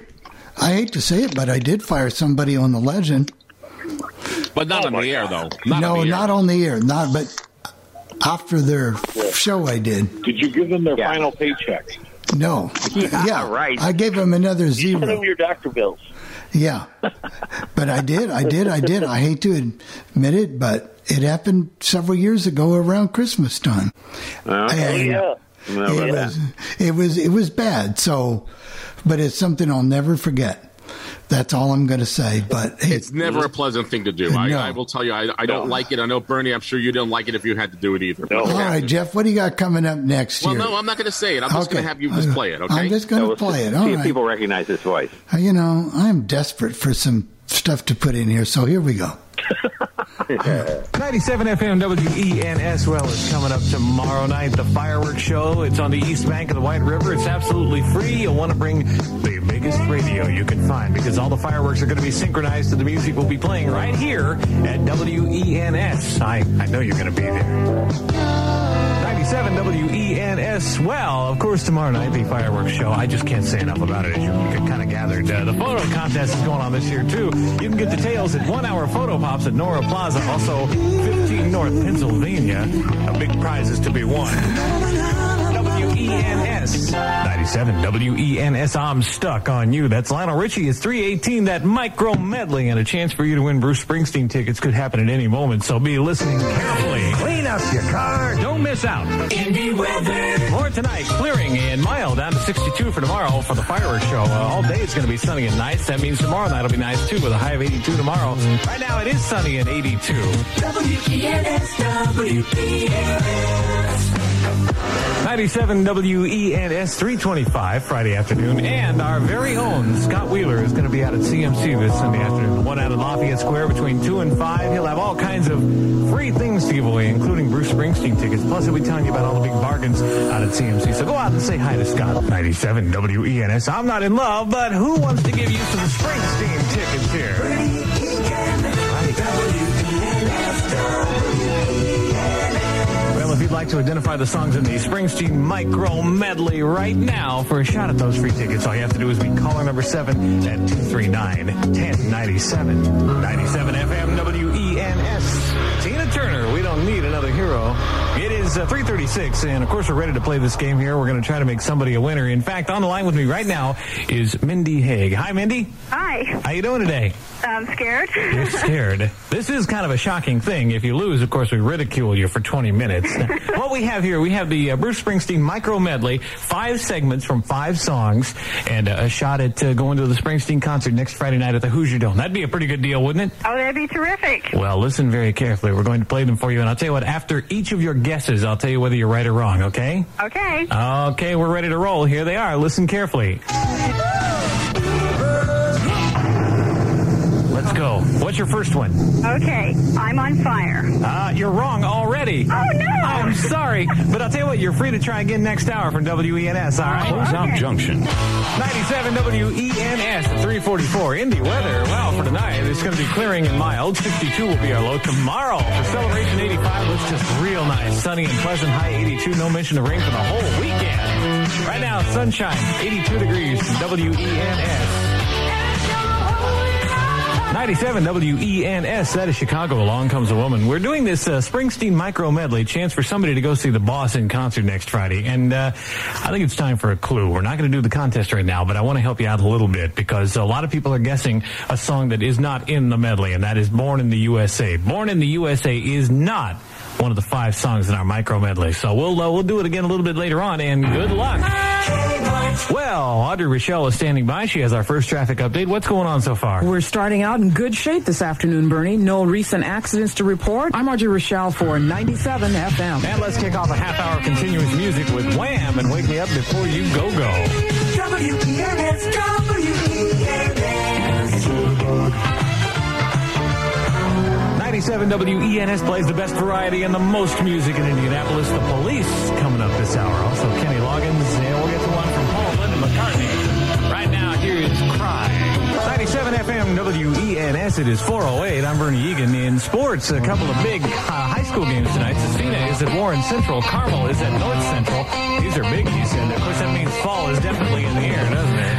I hate to say it, but I did fire somebody on the legend. But not oh on the air, though. Not no, on air. not on the air. Not, but after their show, I did. Did you give them their final paycheck? No. Yeah, right. I gave them another Send zero. him your doctor bills. Yeah. But I did. I did. I did. I hate to admit it, but it happened several years ago around Christmas time. Oh, And yeah. No, it yeah. was it was it was bad. So, but it's something I'll never forget. That's all I'm going to say. But It's never a pleasant thing to do. I, No. I will tell you, I, I don't like it. I know, Bernie, I'm sure you don't like it if you had to do it either. all right, Jeff, what do you got coming up next Well, year? no, I'm not going to say it. I'm just going to have you just play it, okay? I'm just going to play it. All See if people recognize his voice. Uh, You know, I'm desperate for some stuff to put in here, so here we go. 97 FM WENS well is coming up tomorrow night. The fireworks show. It's on the east bank of the White River. It's absolutely free. You'll want to bring the biggest radio you can find because all the fireworks are going to be synchronized to the music we'll be playing right here at WENS. I, I know you're going to be there. 97 WENS. Well, of course, tomorrow night, the fireworks show. I just can't say enough about it, as you kind of gathered. Uh, the photo contest is going on this year, too. You can get details at One Hour Photo Pops at Nora Plaza, also 15 North Pennsylvania. A big prize is to be won. WENS. 97 WENS. I'm stuck on you. That's Lionel Richie. It's 318, that micro medley, and a chance for you to win Bruce Springsteen tickets could happen at any moment, so be listening carefully. Clean up your car. Don't miss out. Indy weather. More tonight, clearing and mild down to 62 for tomorrow for the fireworks show. Uh, all day it's going to be sunny and nice. That means tomorrow night will be nice too with a high of 82 tomorrow. Right now it is sunny and 82. WENS, 97 WENS 325 Friday afternoon, and our very own Scott Wheeler is going to be out at CMC this Sunday afternoon. One out at Lafayette Square between 2 and 5. He'll have all kinds of free things to give away, including Bruce Springsteen tickets. Plus, he'll be telling you about all the big bargains out at CMC. So go out and say hi to Scott. 97 WENS. I'm not in love, but who wants to give you some Springsteen tickets here? Like to identify the songs in the Springsteen Micro Medley right now for a shot at those free tickets, all you have to do is be caller number 7 at 239-1097. 97 FM WENS. Tina Turner, we don't need another hero. It is uh, 336, and of course we're ready to play this game here. We're going to try to make somebody a winner. In fact, on the line with me right now is Mindy Haig. Hi, Mindy. Hi. How you doing today? I'm scared. You're scared. this is kind of a shocking thing. If you lose, of course, we ridicule you for 20 minutes. what we have here, we have the uh, Bruce Springsteen micro medley, five segments from five songs, and uh, a shot at uh, going to the Springsteen concert next Friday night at the Hoosier Dome. That'd be a pretty good deal, wouldn't it? Oh, that'd be terrific. Well, listen very carefully. We're going to play them for you, and I'll tell you what, after each of your guesses, I'll tell you whether you're right or wrong, okay? Okay. Okay, we're ready to roll. Here they are. Listen carefully. go. What's your first one? Okay. I'm on fire. Uh, you're wrong already. Oh, no. I'm sorry, but I'll tell you what, you're free to try again next hour from WENS, all right? Close Closeout Junction. 97 WENS at 344. Indy weather. Well, for tonight, it's going to be clearing and mild. 62 will be our low. Tomorrow, for Celebration 85, looks just real nice. Sunny and pleasant, high 82. No mention of rain for the whole weekend. Right now, sunshine, 82 degrees, WENS. 97 WENS, that is Chicago. Along comes a woman. We're doing this uh, Springsteen micro medley, chance for somebody to go see the boss in concert next Friday. And uh, I think it's time for a clue. We're not going to do the contest right now, but I want to help you out a little bit because a lot of people are guessing a song that is not in the medley, and that is Born in the USA. Born in the USA is not one of the five songs in our micro medley. So we'll uh, we'll do it again a little bit later on, and good luck. Well, Audrey Rochelle is standing by. She has our first traffic update. What's going on so far? We're starting out in good shape this afternoon, Bernie. No recent accidents to report. I'm Audrey Rochelle for 97 FM. And let's kick off a half hour continuous music with Wham and Wake Me Up Before You Go Go. WENS, WENS. 97 WENS plays the best variety and the most music in Indianapolis. The police coming up this hour. Also, Kenny Loggins, and we'll get to one from Paul Linda McCartney. Right now, here is Cry. 97 FM WENS. It is 408. I'm Bernie Egan. In sports, a couple of big uh, high school games tonight. Scecina is at Warren Central. Carmel is at North Central. These are biggies, and of course that means fall is definitely in the air, doesn't it?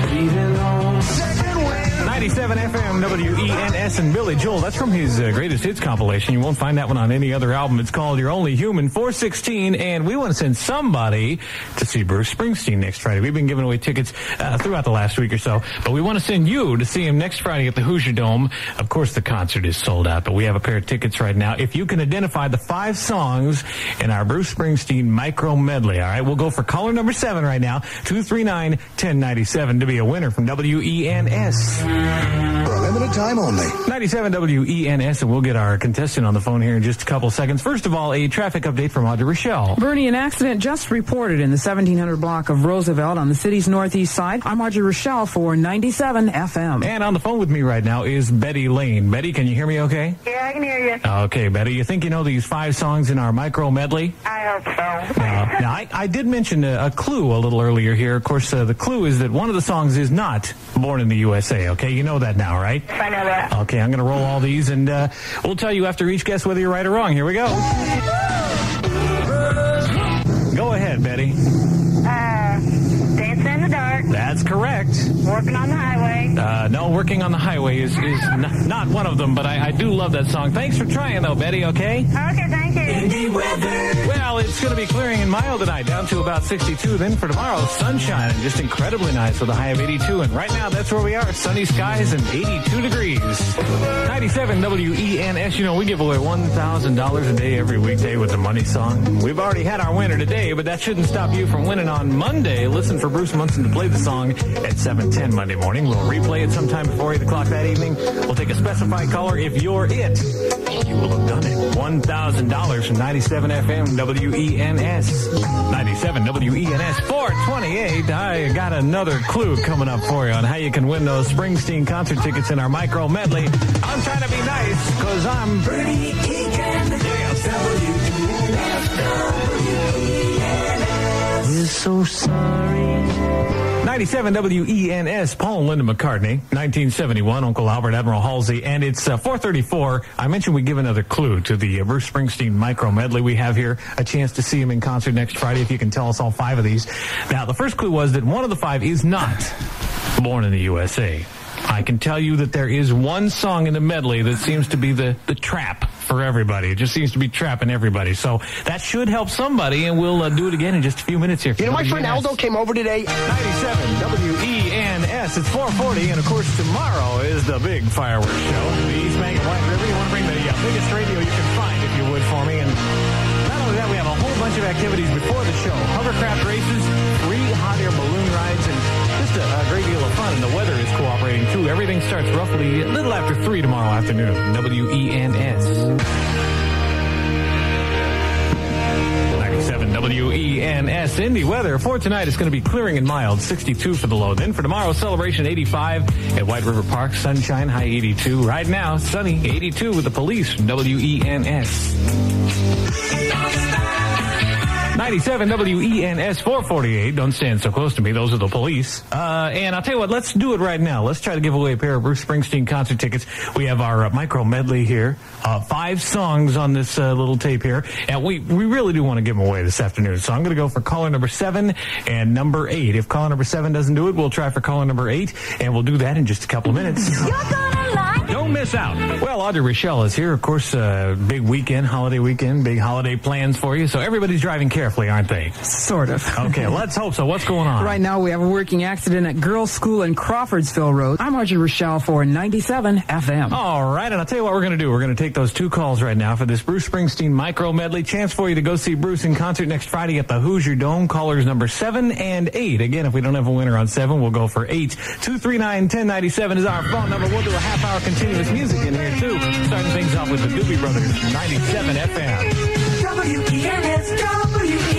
97 FM WENS and Billy Joel. That's from his uh, greatest hits compilation. You won't find that one on any other album. It's called You're Only Human 416. And we want to send somebody to see Bruce Springsteen next Friday. We've been giving away tickets uh, throughout the last week or so, but we want to send you to see him next Friday at the Hoosier Dome. Of course, the concert is sold out, but we have a pair of tickets right now. If you can identify the five songs in our Bruce Springsteen micro medley, all right, we'll go for caller number seven right now, 239 1097 to be a winner from WENS. For a limited time only. 97 WENS, and we'll get our contestant on the phone here in just a couple seconds. First of all, a traffic update from Audrey Rochelle. Bernie, an accident just reported in the 1700 block of Roosevelt on the city's northeast side. I'm Audrey Rochelle for 97 FM. And on the phone with me right now is Betty Lane. Betty, can you hear me okay? Yeah, I can hear you. Okay, Betty, you think you know these five songs in our micro medley? I hope so. Uh, now, I, I did mention a, a clue a little earlier here. Of course, uh, the clue is that one of the songs is not Born in the USA, okay? You know that now, right? I know that. Okay, I'm going to roll all these, and uh, we'll tell you after each guess whether you're right or wrong. Here we go. Go ahead, Betty. Uh, dancing in the dark. That's correct. Working on the highway. Uh, no, working on the highway is, is n- not one of them, but I, I do love that song. Thanks for trying, though, Betty, okay? Okay, Well, it's going to be clearing and mild tonight, down to about 62. Then for tomorrow, sunshine and just incredibly nice with a high of 82. And right now, that's where we are. Sunny skies and 82 degrees. 97 WENS. You know, we give away $1,000 a day every weekday with the money song. We've already had our winner today, but that shouldn't stop you from winning on Monday. Listen for Bruce Munson to play the song at 7:10 Monday morning. We'll replay it sometime before 8 o'clock that evening. We'll take a specified caller if you're it. You will have done it. $1,000 from 97 FM WENS. 97 WENS 428. I got another clue coming up for you on how you can win those Springsteen concert tickets in our micro medley. I'm trying to be nice because I'm Bernie Egan. We're so sorry. 97 WENS, Paul and Linda McCartney, 1971, Uncle Albert Admiral Halsey, and it's uh, 434. I mentioned we give another clue to the uh, Bruce Springsteen micro medley we have here, a chance to see him in concert next Friday if you can tell us all five of these. Now, the first clue was that one of the five is not born in the USA. I can tell you that there is one song in the medley that seems to be the, the trap for everybody. It just seems to be trapping everybody. So that should help somebody, and we'll uh, do it again in just a few minutes here. You know, my friend. Aldo came over today. 97 WENS. It's 440, and of course, tomorrow is the big fireworks show. The East Bank White River. You want to bring the uh, biggest radio you can find, if you would, for me. And not only that, we have a whole bunch of activities before the show hovercraft races, free hot air balloon rides, and a, great deal of fun. And the weather is cooperating, too. Everything starts roughly a little after 3 tomorrow afternoon. WENS. 97 WENS Indy weather for tonight is going to be clearing and mild, 62 for the low. Then for tomorrow, celebration 85 at White River Park, sunshine high 82. Right now, sunny 82 with the police WENS. 97 WENS 448. Don't stand so close to me. Those are the police. Uh, and I'll tell you what, let's do it right now. Let's try to give away a pair of Bruce Springsteen concert tickets. We have our uh, micro medley here. Uh, five songs on this uh, little tape here. And we, we really do want to give them away this afternoon. So I'm going to go for caller number seven and number eight. If caller number seven doesn't do it, we'll try for caller number eight. And we'll do that in just a couple of minutes. Don't miss out. Well, Audrey Rochelle is here. Of course, uh, big weekend, holiday weekend, big holiday plans for you. So everybody's driving carefully, aren't they? Sort of. Okay, let's hope so. What's going on? Right now, we have a working accident at Girls School in Crawfordsville Road. I'm Audrey Rochelle for 97 FM. All right, and I'll tell you what we're going to do. We're going to take those two calls right now for this Bruce Springsteen micro medley. Chance for you to go see Bruce in concert next Friday at the Hoosier Dome. Callers number seven and eight. Again, if we don't have a winner on seven, we'll go for eight. 239-1097 is our phone number. We'll do a half hour continuous music in here, too. Starting things off with the Doobie Brothers, 97 FM. WENS, WENS.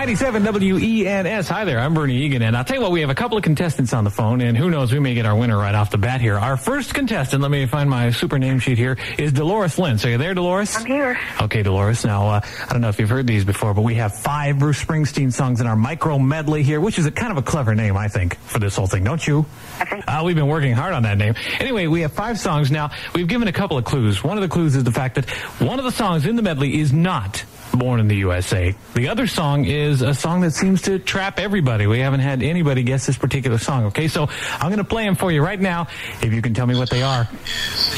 97 WENS. Hi there, I'm Bernie Egan, and I'll tell you what, we have a couple of contestants on the phone, and who knows, we may get our winner right off the bat here. Our first contestant, let me find my super name sheet here, is Dolores Lentz. Are you there, Dolores? I'm here. Okay, Dolores. Now, uh, I don't know if you've heard these before, but we have five Bruce Springsteen songs in our micro medley here, which is a kind of a clever name, I think, for this whole thing, don't you? I think. Uh, we've been working hard on that name. Anyway, we have five songs now. We've given a couple of clues. One of the clues is the fact that one of the songs in the medley is not Born in the USA. The other song is a song that seems to trap everybody. We haven't had anybody guess this particular song. Okay, so I'm going to play them for you right now. If you can tell me what they are,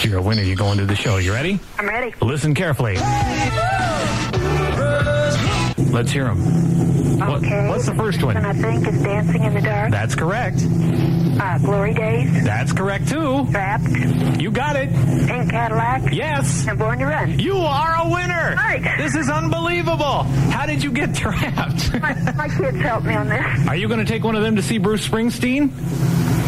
you're a winner. You go into the show. You ready? I'm ready. Listen carefully. Let's hear them. Okay. what's the first one? And I think is Dancing in the Dark. That's correct. Uh, Glory Days. That's correct too. Trapped. You got it. Pink Cadillac. Yes. And Born to Run. You are a winner. Right. This is unbelievable. How did you get trapped? my, my kids helped me on this. Are you going to take one of them to see Bruce Springsteen?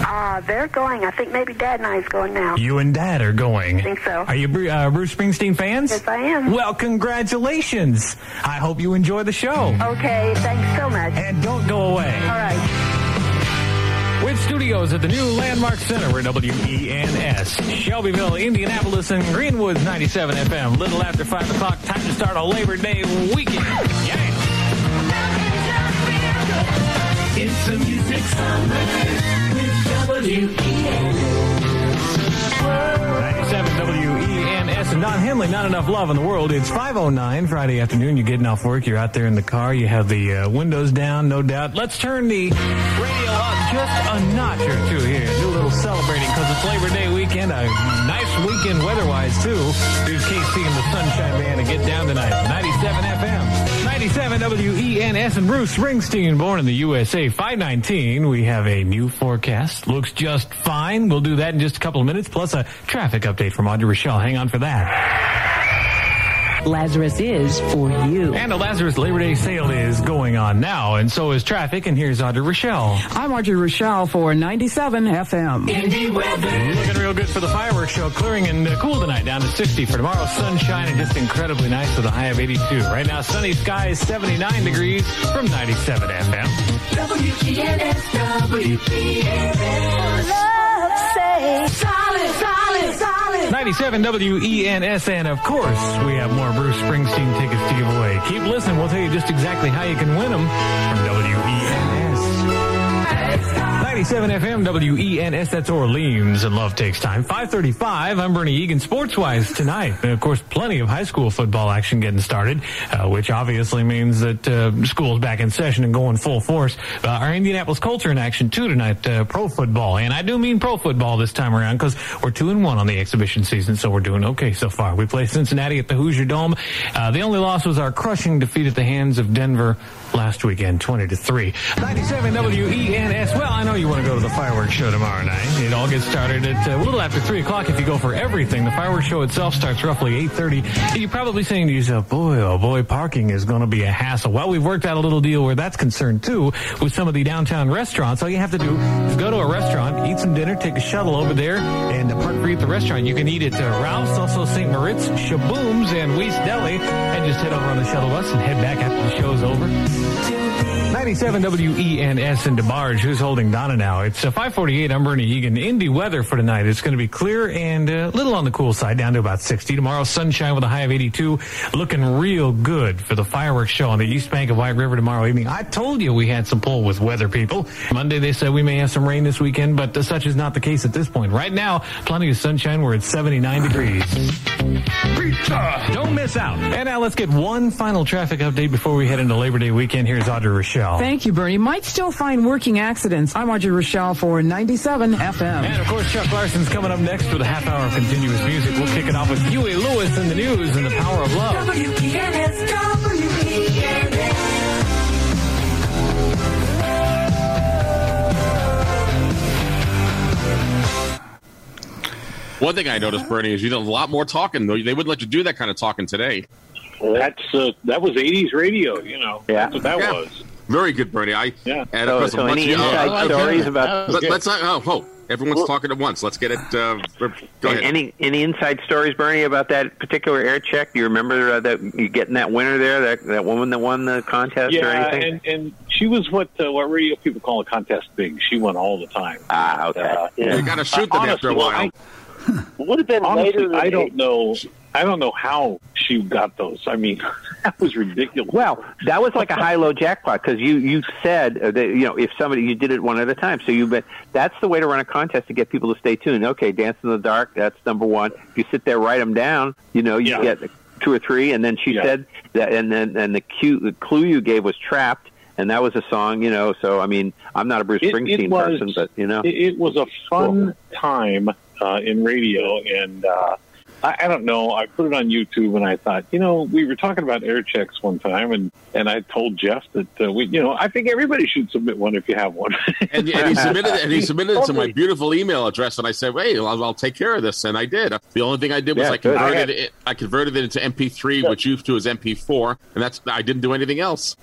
Uh, they're going. I think maybe Dad and I is going now. You and Dad are going. I think so. Are you uh, Bruce Springsteen fans? Yes, I am. Well, congratulations. I hope you enjoy the show. Okay, thanks so much. And don't go away. All right. With studios at the new Landmark Center where WENS, Shelbyville, Indianapolis, and Greenwood 97 FM. Little after 5 o'clock, time to start a Labor Day weekend. Yeah. It's a music summer with WENS. 97 WENS and Don Henley, not enough love in the world. It's 509 Friday afternoon. You're getting off work. You're out there in the car. You have the uh, windows down, no doubt. Let's turn the radio up just a notch or two here. Do a little celebrating because it's Labor Day weekend. A nice weekend weather-wise, too. Here's KC and the Sunshine Band to get down tonight. 97 FM. 97 WENS and Bruce Springsteen, born in the USA. 519. We have a new forecast. Looks just fine. We'll do that in just a couple of minutes, plus a traffic update from Audrey Rochelle. Hang on for that. Lazarus is for you. And the Lazarus Labor Day sale is going on now, and so is traffic. And here's Audrey Rochelle. I'm Audrey Rochelle for 97 FM. Indy weather. Looking real good for the fireworks show. Clearing and uh, cool tonight, down to 60. For tomorrow, sunshine and just incredibly nice with a high of 82. Right now, sunny skies, 79 degrees from 97 FM. WENS, WENS. Say solid, solid, solid. 97 WENS, and of course, we have more Bruce Springsteen tickets to give away. Keep listening. We'll tell you just exactly how you can win them from WENS. 97 FM WENS, that's Orleans, and love takes time. 535, I'm Bernie Egan, SportsWise tonight. And of course, plenty of high school football action getting started, uh, which obviously means that uh, school's back in session and going full force. Uh, our Indianapolis Colts are in action too tonight, uh, pro football. And I do mean pro football this time around because we're 2 and 1 on the exhibition season, so we're doing okay so far. We play Cincinnati at the Hoosier Dome. Uh, the only loss was our crushing defeat at the hands of Denver last weekend, 20 to 3. 97 WENS. Well, I know you want to go to the fireworks show tomorrow night. It all gets started at uh, a little after 3 o'clock if you go for everything. The fireworks show itself starts roughly 8.30. You're probably saying to yourself, boy, oh boy, parking is going to be a hassle. Well, we've worked out a little deal where that's concerned too with some of the downtown restaurants. All you have to do is go to a restaurant, eat some dinner, take a shuttle over there, and park free at the restaurant. You can eat at uh, Ralph's, also St. Moritz, Shabooms, and Weiss Deli, just head over on the shuttle bus and head back after the show's over. 97 WENS in DeBarge. Who's holding Donna now? It's uh, 548. I'm Bernie Egan. Indy weather for tonight. It's going to be clear and a little on the cool side, down to about 60. Tomorrow, sunshine with a high of 82. Looking real good for the fireworks show on the east bank of White River tomorrow evening. I told you we had some pull with weather people. Monday, they said we may have some rain this weekend, but uh, such is not the case at this point. Right now, plenty of sunshine. We're at 79 degrees. Pizza! Don't miss out. And now let's get one final traffic update before we head into Labor Day weekend. Here's Audrey Rochelle. Thank you, Bernie. Might still find working accidents. I'm Audrey Rochelle for 97 FM. And of course, Chuck Larson's coming up next with a half hour of continuous music. We'll kick it off with Huey Lewis and the News and the power of love. WENS, WENS. One thing I noticed, Bernie, is you did a lot more talking. Though they wouldn't let you do that kind of talking today. That's uh, that was '80s radio. You know, Yeah. that's what that Yeah. was. Very good, Bernie. I Yeah. and So- of so any of- inside oh, okay. stories about- Let, us not. Oh, oh, everyone's talking at once. Let's get it. Uh, go ahead. Any any inside stories, Bernie, about that particular air check? Do you remember uh, that you getting that winner there? That that woman that won the contest or Yeah, anything? and and she was what uh, what radio people call a contest big. She won all the time. ah, okay. Uh, You got to shoot them after a Honestly, while. Would have been Honestly, later. I don't know. I don't know how she got those. I mean, that was ridiculous. Well, that was like a high-low jackpot because you you said uh, that you know if somebody you did it one at a time. So you bet that's the way to run a contest to get people to stay tuned. Okay, dance in the dark. That's number one. If you sit there, write them down. You know, you Yeah. get two or three, and then she said that, and then and the cue, the clue you gave was "Trapped," and that was a song, you know. So I mean, I'm not a Bruce It- it Springsteen was- person, but you know, It, it was a fun time uh, in radio, and uh, I, I don't know. I put it on YouTube, and I thought, you know, we were talking about air checks one time, and and I told Jeff that uh, we, you know, I think everybody should submit one if you have one. And, and he submitted and he submitted it to my beautiful email address, and I said, "Hey, I'll, I'll take care of this," and I did. The only thing I did was Yeah, I converted I had- it. I converted it into MP3, which used to as MP4, and that's I didn't do anything else.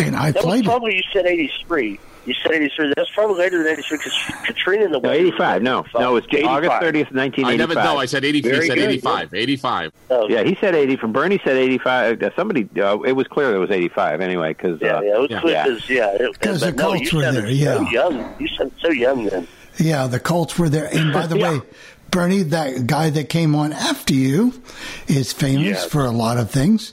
And I that played it. probably you said 83. You said 83. That's probably later than 83 because Katrina in the no, 85. No, no, it was J- August 30th, 1985. I never know. I said 80. He said good. 85. 85. Yeah, he said 80. From Bernie said 85. Uh, somebody, uh, it was clear it was 85 anyway. Because Yeah, uh, yeah, it was clear 'cause, yeah. it- Because but the no, Colts were there, yeah. So young. You sounded so young then. Yeah, the Colts were there. And by the way, Bernie, that guy that came on after you is famous Yes. for a lot of things.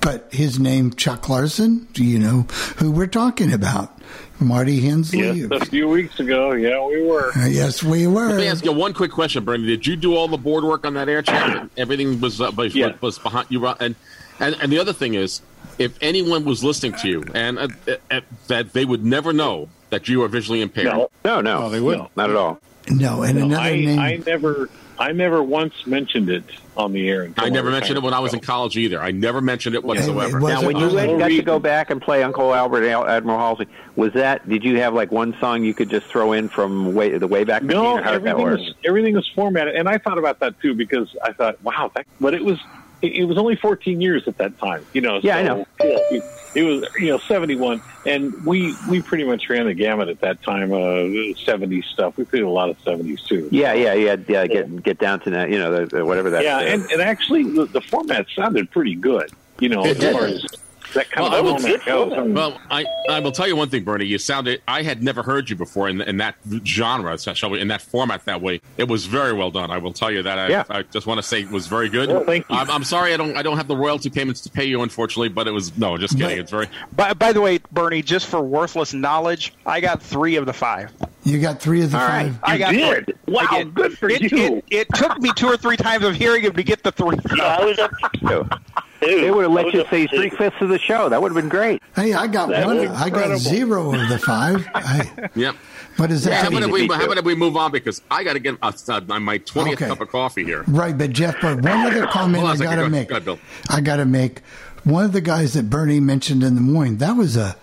But his name, Chuck Larson, do you know who we're talking about? Marty Hensley? yes, a few weeks ago, yeah, we were. Uh, yes, we were. Let me ask you one quick question, Bernie. Did you do all the board work on that air check? Everything was uh, was, Yeah. was behind you, and and and the other thing is, if anyone was listening to you, and uh, uh, that they would never know that you are visually impaired. No. no, no, No, they wouldn't. not at all. No, and No, another I, name. I never, I never once mentioned it on the air. until I never mentioned it when I was in college either. I never mentioned it whatsoever. was Now, when you it- went, got to go back and play Uncle Albert Al- Admiral Halsey, was that? Did you have like one song you could just throw in from way the way back? No, or how did everything was everything was formatted, and I thought about that too because I thought, wow, that, but it was it, it was only 14 years at that time, you know. Yeah, I so know. It, it was you know 71, and we we pretty much ran the gamut at that time. Uh, 70s stuff. We played a lot of 70s too. Yeah, yeah, yeah, yeah. Get get down to that, you know, the, the, whatever that. yeah, and, and actually the, the format sounded pretty good. You know, as far as that kind Well, I of will- format goes. I Well, I, I will tell you one thing, Bernie. You sounded. I had never heard you before in, in that genre, shall we, in that format, that way. It was very well done. I will tell you that. I, Yeah. I just want to say it was very good. Well, thank you. I'm, I'm sorry, I don't. I don't have the royalty payments to pay you, unfortunately. But it was no, just kidding. It's very. By, by the way, Bernie, just for worthless knowledge, I got three of the five. you got three of the All five. right. I got did? three. Wow, I did. good for it, you. It, it took me two or three times of hearing him to get the three. Yeah, I was up. so, Dude, they would have let you say three fifths of the show. That would have been great. Hey, I got That one. I got zero of the five. I, Yep. what is Yeah, that? how about, if we, too. how about if we move on because I got to get uh, uh, my twentieth Okay. cup of coffee here. Right, but Jeff, but one other comment Hold on I a second. got Go- to make. go ahead, Bill. I got to make. One of the guys that Bernie mentioned in the morning, that was a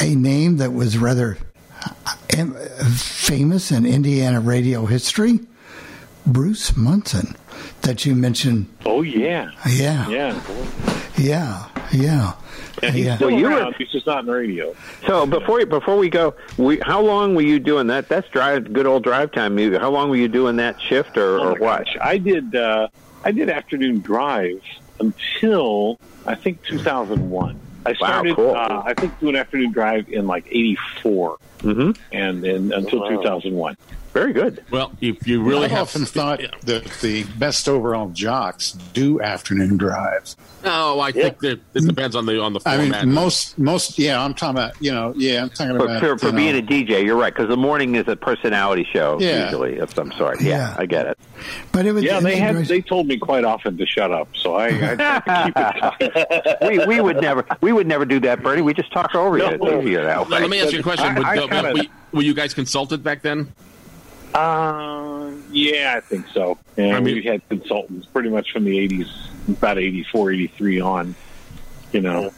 a name that was rather uh, famous in Indiana radio history. Bruce Munson, that you mentioned. oh yeah, Yeah, yeah. yeah, yeah. And he's yeah. still Well, you were- around. He's just not in the radio. So before before we go, we, how long were you doing that? That's drive, good old drive time music. How long were you doing that shift, or, Oh or what? gosh. I did uh, I did afternoon drive until I think 2001. I started cool. uh, I think doing afternoon drive in like 84 Mm-hmm. and, then until Wow. 2001. Very good. Well, if you really I've have often thought that the best overall jocks do afternoon drives. No, I think that it depends on the on the I mean, most most yeah. I'm talking about you know yeah. I'm talking For, about for, for you know, being a DJ, you're right because the morning is a personality show Yeah. usually of some sort. Yeah, Yeah. I get it. But it was Yeah, they had they told me quite often to shut up, so I, I keep it we we would never we would never do that, Bernie. We just talk over No. you. It's easier that way. Let me ask you a question. I- Would- I kinda- were, were you guys consulted back then? Uh, yeah, I think so. And I mean- we had consultants pretty much from the 80s, about 84, 83 on, you know.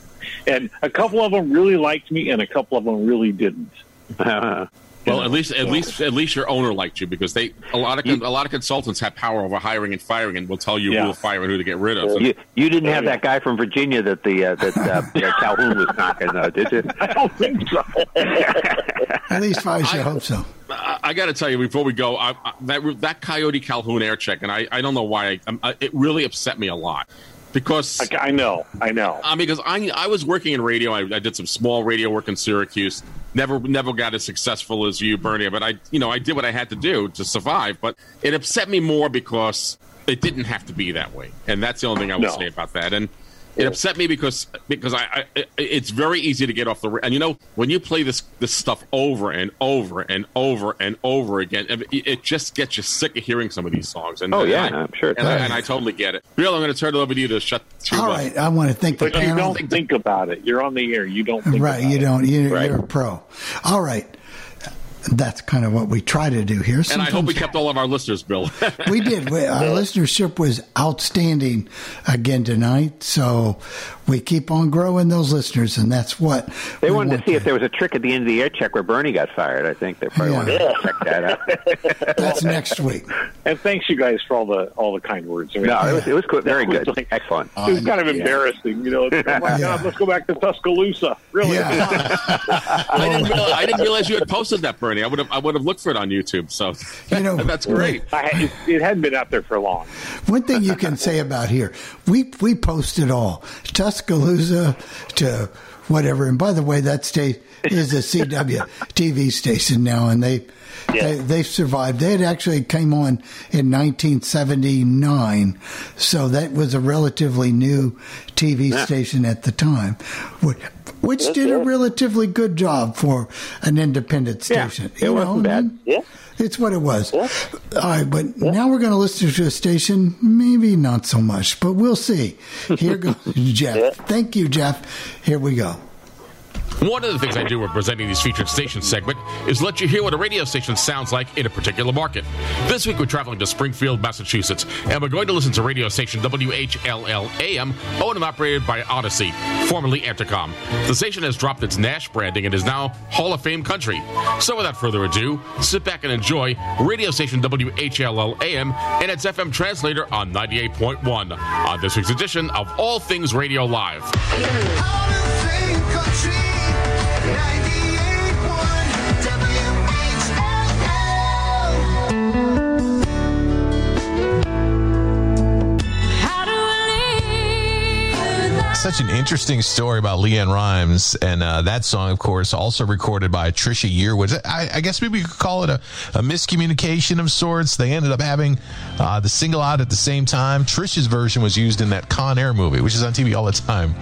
And a couple of them really liked me, and a couple of them really didn't. Well, at least at least at least your owner liked you because they a lot of a lot of consultants have power over hiring and firing and will tell you Yeah. who to fire and who to get rid of. You you didn't have that guy from Virginia that the uh, that, uh, that Calhoun was knocking, uh, did you? I don't think so. At least I should hope so. I, I got to tell you before we go, I, I, that that Coyote Calhoun air check, and I, I don't know why I, I, it really upset me a lot because I, I know, I know. I mean, because I I was working in radio. I, I did some small radio work in Syracuse. Never never got as successful as you, Bernie. But I you know I did what I had to do to survive. But it upset me more because it didn't have to be that way, and that's the only thing I will No. say about that. And It upset me because because I, I it's very easy to get off the ra- and you know when you play this this stuff over and over and over and over again, it, it just gets you sick of hearing some of these songs. And Oh, yeah, I, I'm sure it And, I, and I totally get it. Bill, I'm going to turn it over to you to shut. To, All uh, right, I want to thank the But you don't think about it. You're on the air. You don't think Right, about you don't. You, You're a pro. All right, that's kind of what we try to do here. And I hope we kept all of our listeners, Bill. we did. We, our listenership was outstanding again tonight. So we keep on growing those listeners, and that's what They we wanted want to see if there was a trick at the end of the air check where Bernie got fired. I think they probably Yeah. wanted to check that out. That's next week. And thanks you guys for all the all the kind words. I mean, No, it was, it was good, very That was good, like- excellent. it was kind of oh, embarrassing, you know. It's, oh my God, let's go back to Tuscaloosa. Really? I didn't realize, I didn't realize you had posted that, Bernie. I would have I would have looked for it on YouTube. So You know, that's great. I, it, it hadn't been out there for long. One thing you can say about here, we we post it all, Tuscaloosa to whatever. And by the way, that state is a CW TV station now, and they. They, they survived. They had actually came on in 1979, so that was a relatively new TV Yeah. station at the time, which, which did a relatively good job for an independent Yeah, station. it wasn't bad. Mm-hmm. Yeah, it's what it was. All right, but now we're going to listen to a station. Maybe not so much, but we'll see. Here goes Jeff. Thank you, Jeff. Here we go. One of the things I do when presenting these featured station segment is let you hear what a radio station sounds like in a particular market. This week we're traveling to Springfield, Massachusetts, and we're going to listen to radio station WHLL AM, owned and operated by Audacy, formerly Entercom. The station has dropped its Nash branding and is now Hall of Fame country. So without further ado, sit back and enjoy radio station WHLL AM and its FM translator on 98.1 on this week's edition of All Things Radio Live. Such an interesting story about LeAnn Rimes, and uh, that song, of course, also recorded by Trisha Yearwood. I, I guess maybe you could call it a, a miscommunication of sorts. They ended up having uh, the single out at the same time. Trisha's version was used in that Con Air movie, which is on TV all the time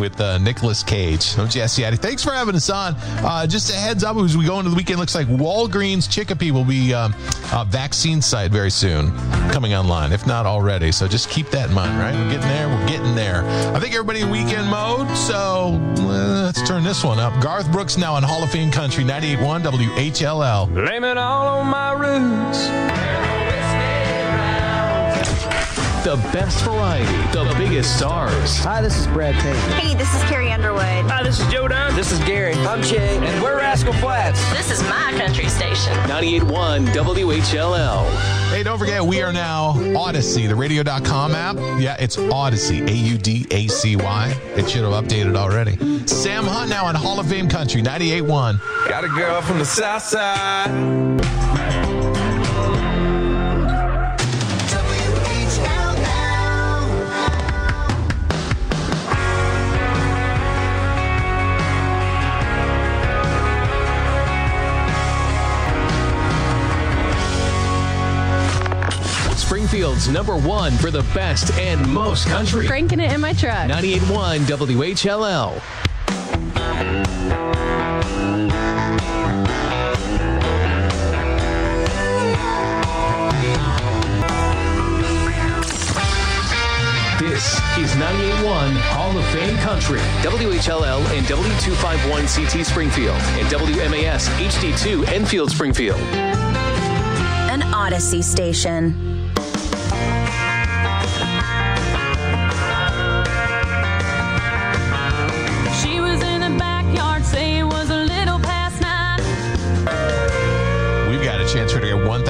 with uh, Nicolas Cage. I'm Jesse Addy. Thanks for having us on. Uh, just a heads up as we go into the weekend, looks like Walgreens Chicopee will be um, a vaccine site very soon coming online, if not already. So just keep that in mind, right? We're getting there. We're getting there. I think everybody in weekend mode. So let's turn this one up. Garth Brooks now on Hall of Fame Country 98.1 WHLL. Blame it all on my roots. The best variety, the biggest stars. Hi, this is Brad Payton. Hey, this is Carrie Underwood. Hi, this is Joe Don. This is Gary. I'm Jay, and we're Rascal Flatts. This is my country station. 98.1 WHLL. Hey, don't forget, we are now Audacy, the radio.com app. Yeah, it's Audacy, A U D A C Y. It should have updated already. Sam Hunt now on Hall of Fame Country 98.1. Got a girl from the south side. Springfield's number one for the best and most country. Cranking it in my truck. 98.1 WHLL. This is 98.1 Hall of Fame Country. WHLL and W251 CT Springfield and WMAS HD2 Enfield Springfield. An Audacy station.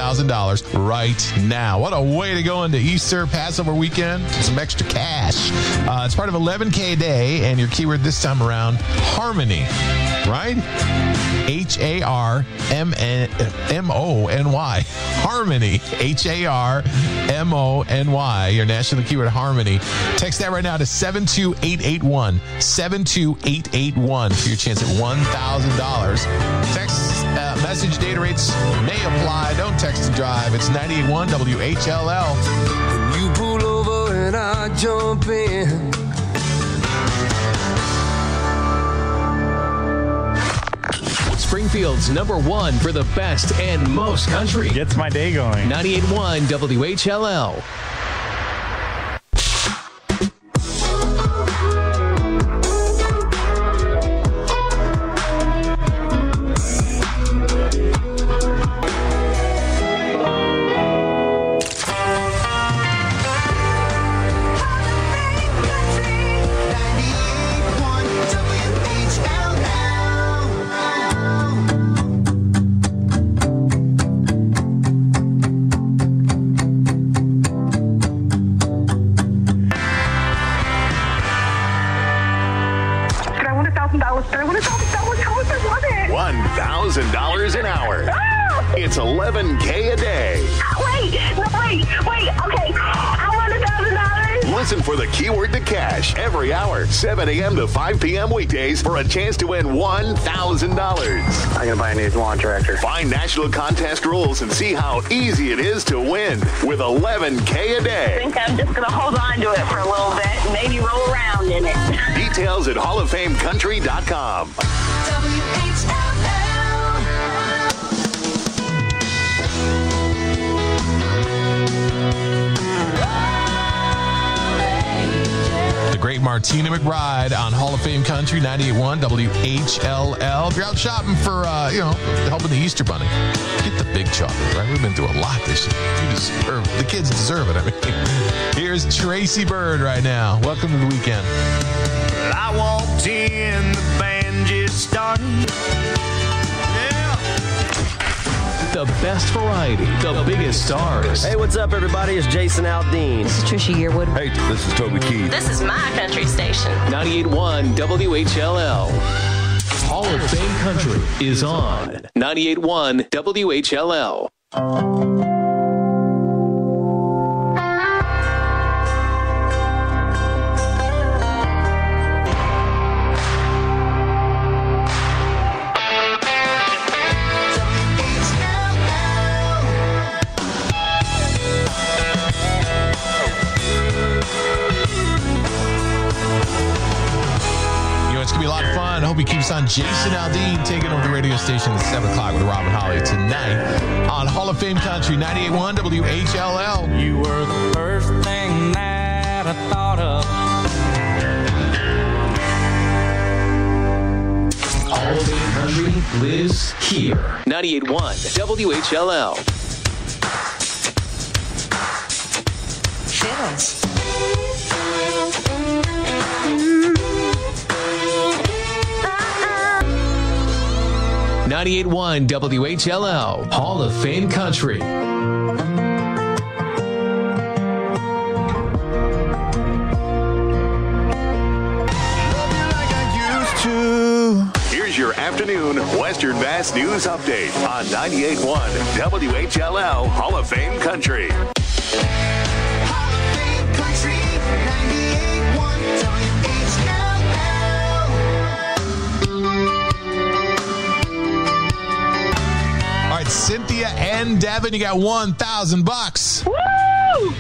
$10,000 right now. What a way to go into Easter, Passover weekend, some extra cash. Uh, it's part of 11K Day, and your keyword this time around, harmony, right? H A R M O N Y. Harmony. H A R M O N Y. Your national keyword harmony. Text that right now to 72881. 72881 for your chance at $1,000. Text uh, message data rates may apply. Don't text and drive. It's 981 WHLL. You pull over and I jump in. Springfield's number one for the best and most country. Gets my day going. 98.1 WHLL. p.m. for a chance to win $1,000. I'm gonna buy a new lawn tractor. Find national contest rules and see how easy it is to win with 11K a day. I think I'm just gonna hold on to it for a little bit and maybe roll around in it. Details at halloffamecountry.com. Martina McBride on Hall of Fame Country 98.1 WHLL. If you're out shopping for, uh, you know, helping the Easter Bunny, get the big chocolate, right? We've been through a lot this year. You deserve, the kids deserve it. I mean, here's Tracy Byrd right now. Welcome to the weekend. I walked in, the band just started. The best variety, the biggest stars. Hey, what's up, everybody? It's Jason Aldean. This is Trisha Yearwood. Hey, this is Toby Keith. This is my country station. 98.1 WHLL. Hall of Fame Country is on 98.1 WHLL. Hope he keeps on. Jason Aldean taking over the radio station at 7 o'clock with Robin Holly tonight on Hall of Fame Country 98.1 WHLL. You were the first thing that I thought of. Hall of Fame Country lives here. 98.1 WHLL. 98.1 WHLL. Hall of Fame Country. Here's your afternoon Western Mass News Update on 98.1 WHLL Hall of Fame Country. Cynthia and Devin, you got 1,000 bucks. Woo! Woo!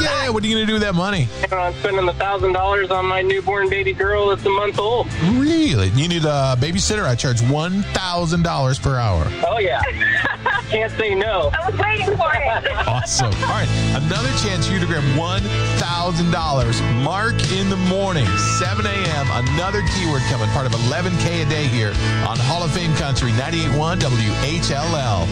Yeah, what are you going to do with that money? I'm spending a thousand dollars on my newborn baby girl that's a month old. Really? You need a babysitter? I charge $1,000 per hour. Oh yeah, can't say no. I was waiting for it. Awesome. All right, another chance for you to grab $1,000. Mark in the morning, 7 a.m. Another keyword coming, part of 11K a day here on Hall of Fame Country 98.1 WHLL.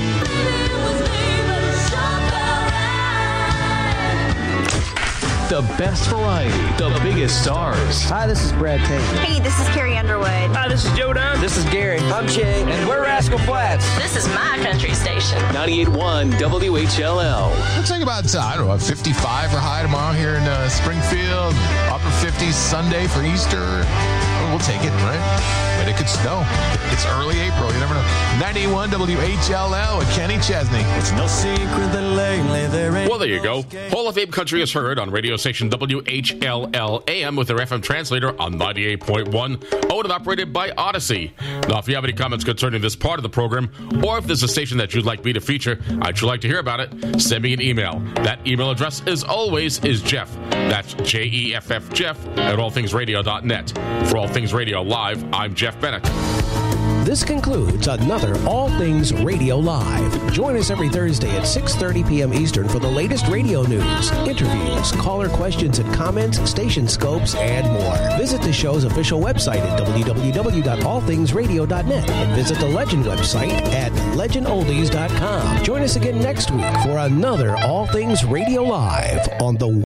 The best variety, the biggest stars. Hi, this is Brad Taylor. Hey, this is Carrie Underwood. Hi, this is Joe Don. This is Gary. I'm Jay, and we're Rascal Flatts. This is my country station. 98.1 WHLL. Looks like about, uh, I don't know, 55 or high tomorrow here in uh, Springfield. Upper 50s Sunday for Easter. We'll take it, right? But it could snow. It's early April. You never know. 91 WHLL with Kenny Chesney. It's no secret that lately there ain't. Well, there you go. Hall of Fame Country is heard on radio station WHLL AM with their FM translator on 98.1, owned and operated by Audacy. Now, if you have any comments concerning this part of the program, or if there's a station that you'd like me to feature, I'd sure like to hear about it, send me an email. That email address, as always, is Jeff. That's J E F F Jeff at allthingsradio.net. For All Things Radio Live, I'm Jeff Bennett. This concludes another All Things Radio Live. Join us every Thursday at 6:30 p.m. Eastern for the latest radio news, interviews, caller questions and comments, station scopes, and more. Visit the show's official website at www.allthingsradio.net and visit the Legend website at legendoldies.com. Join us again next week for another All Things Radio Live on the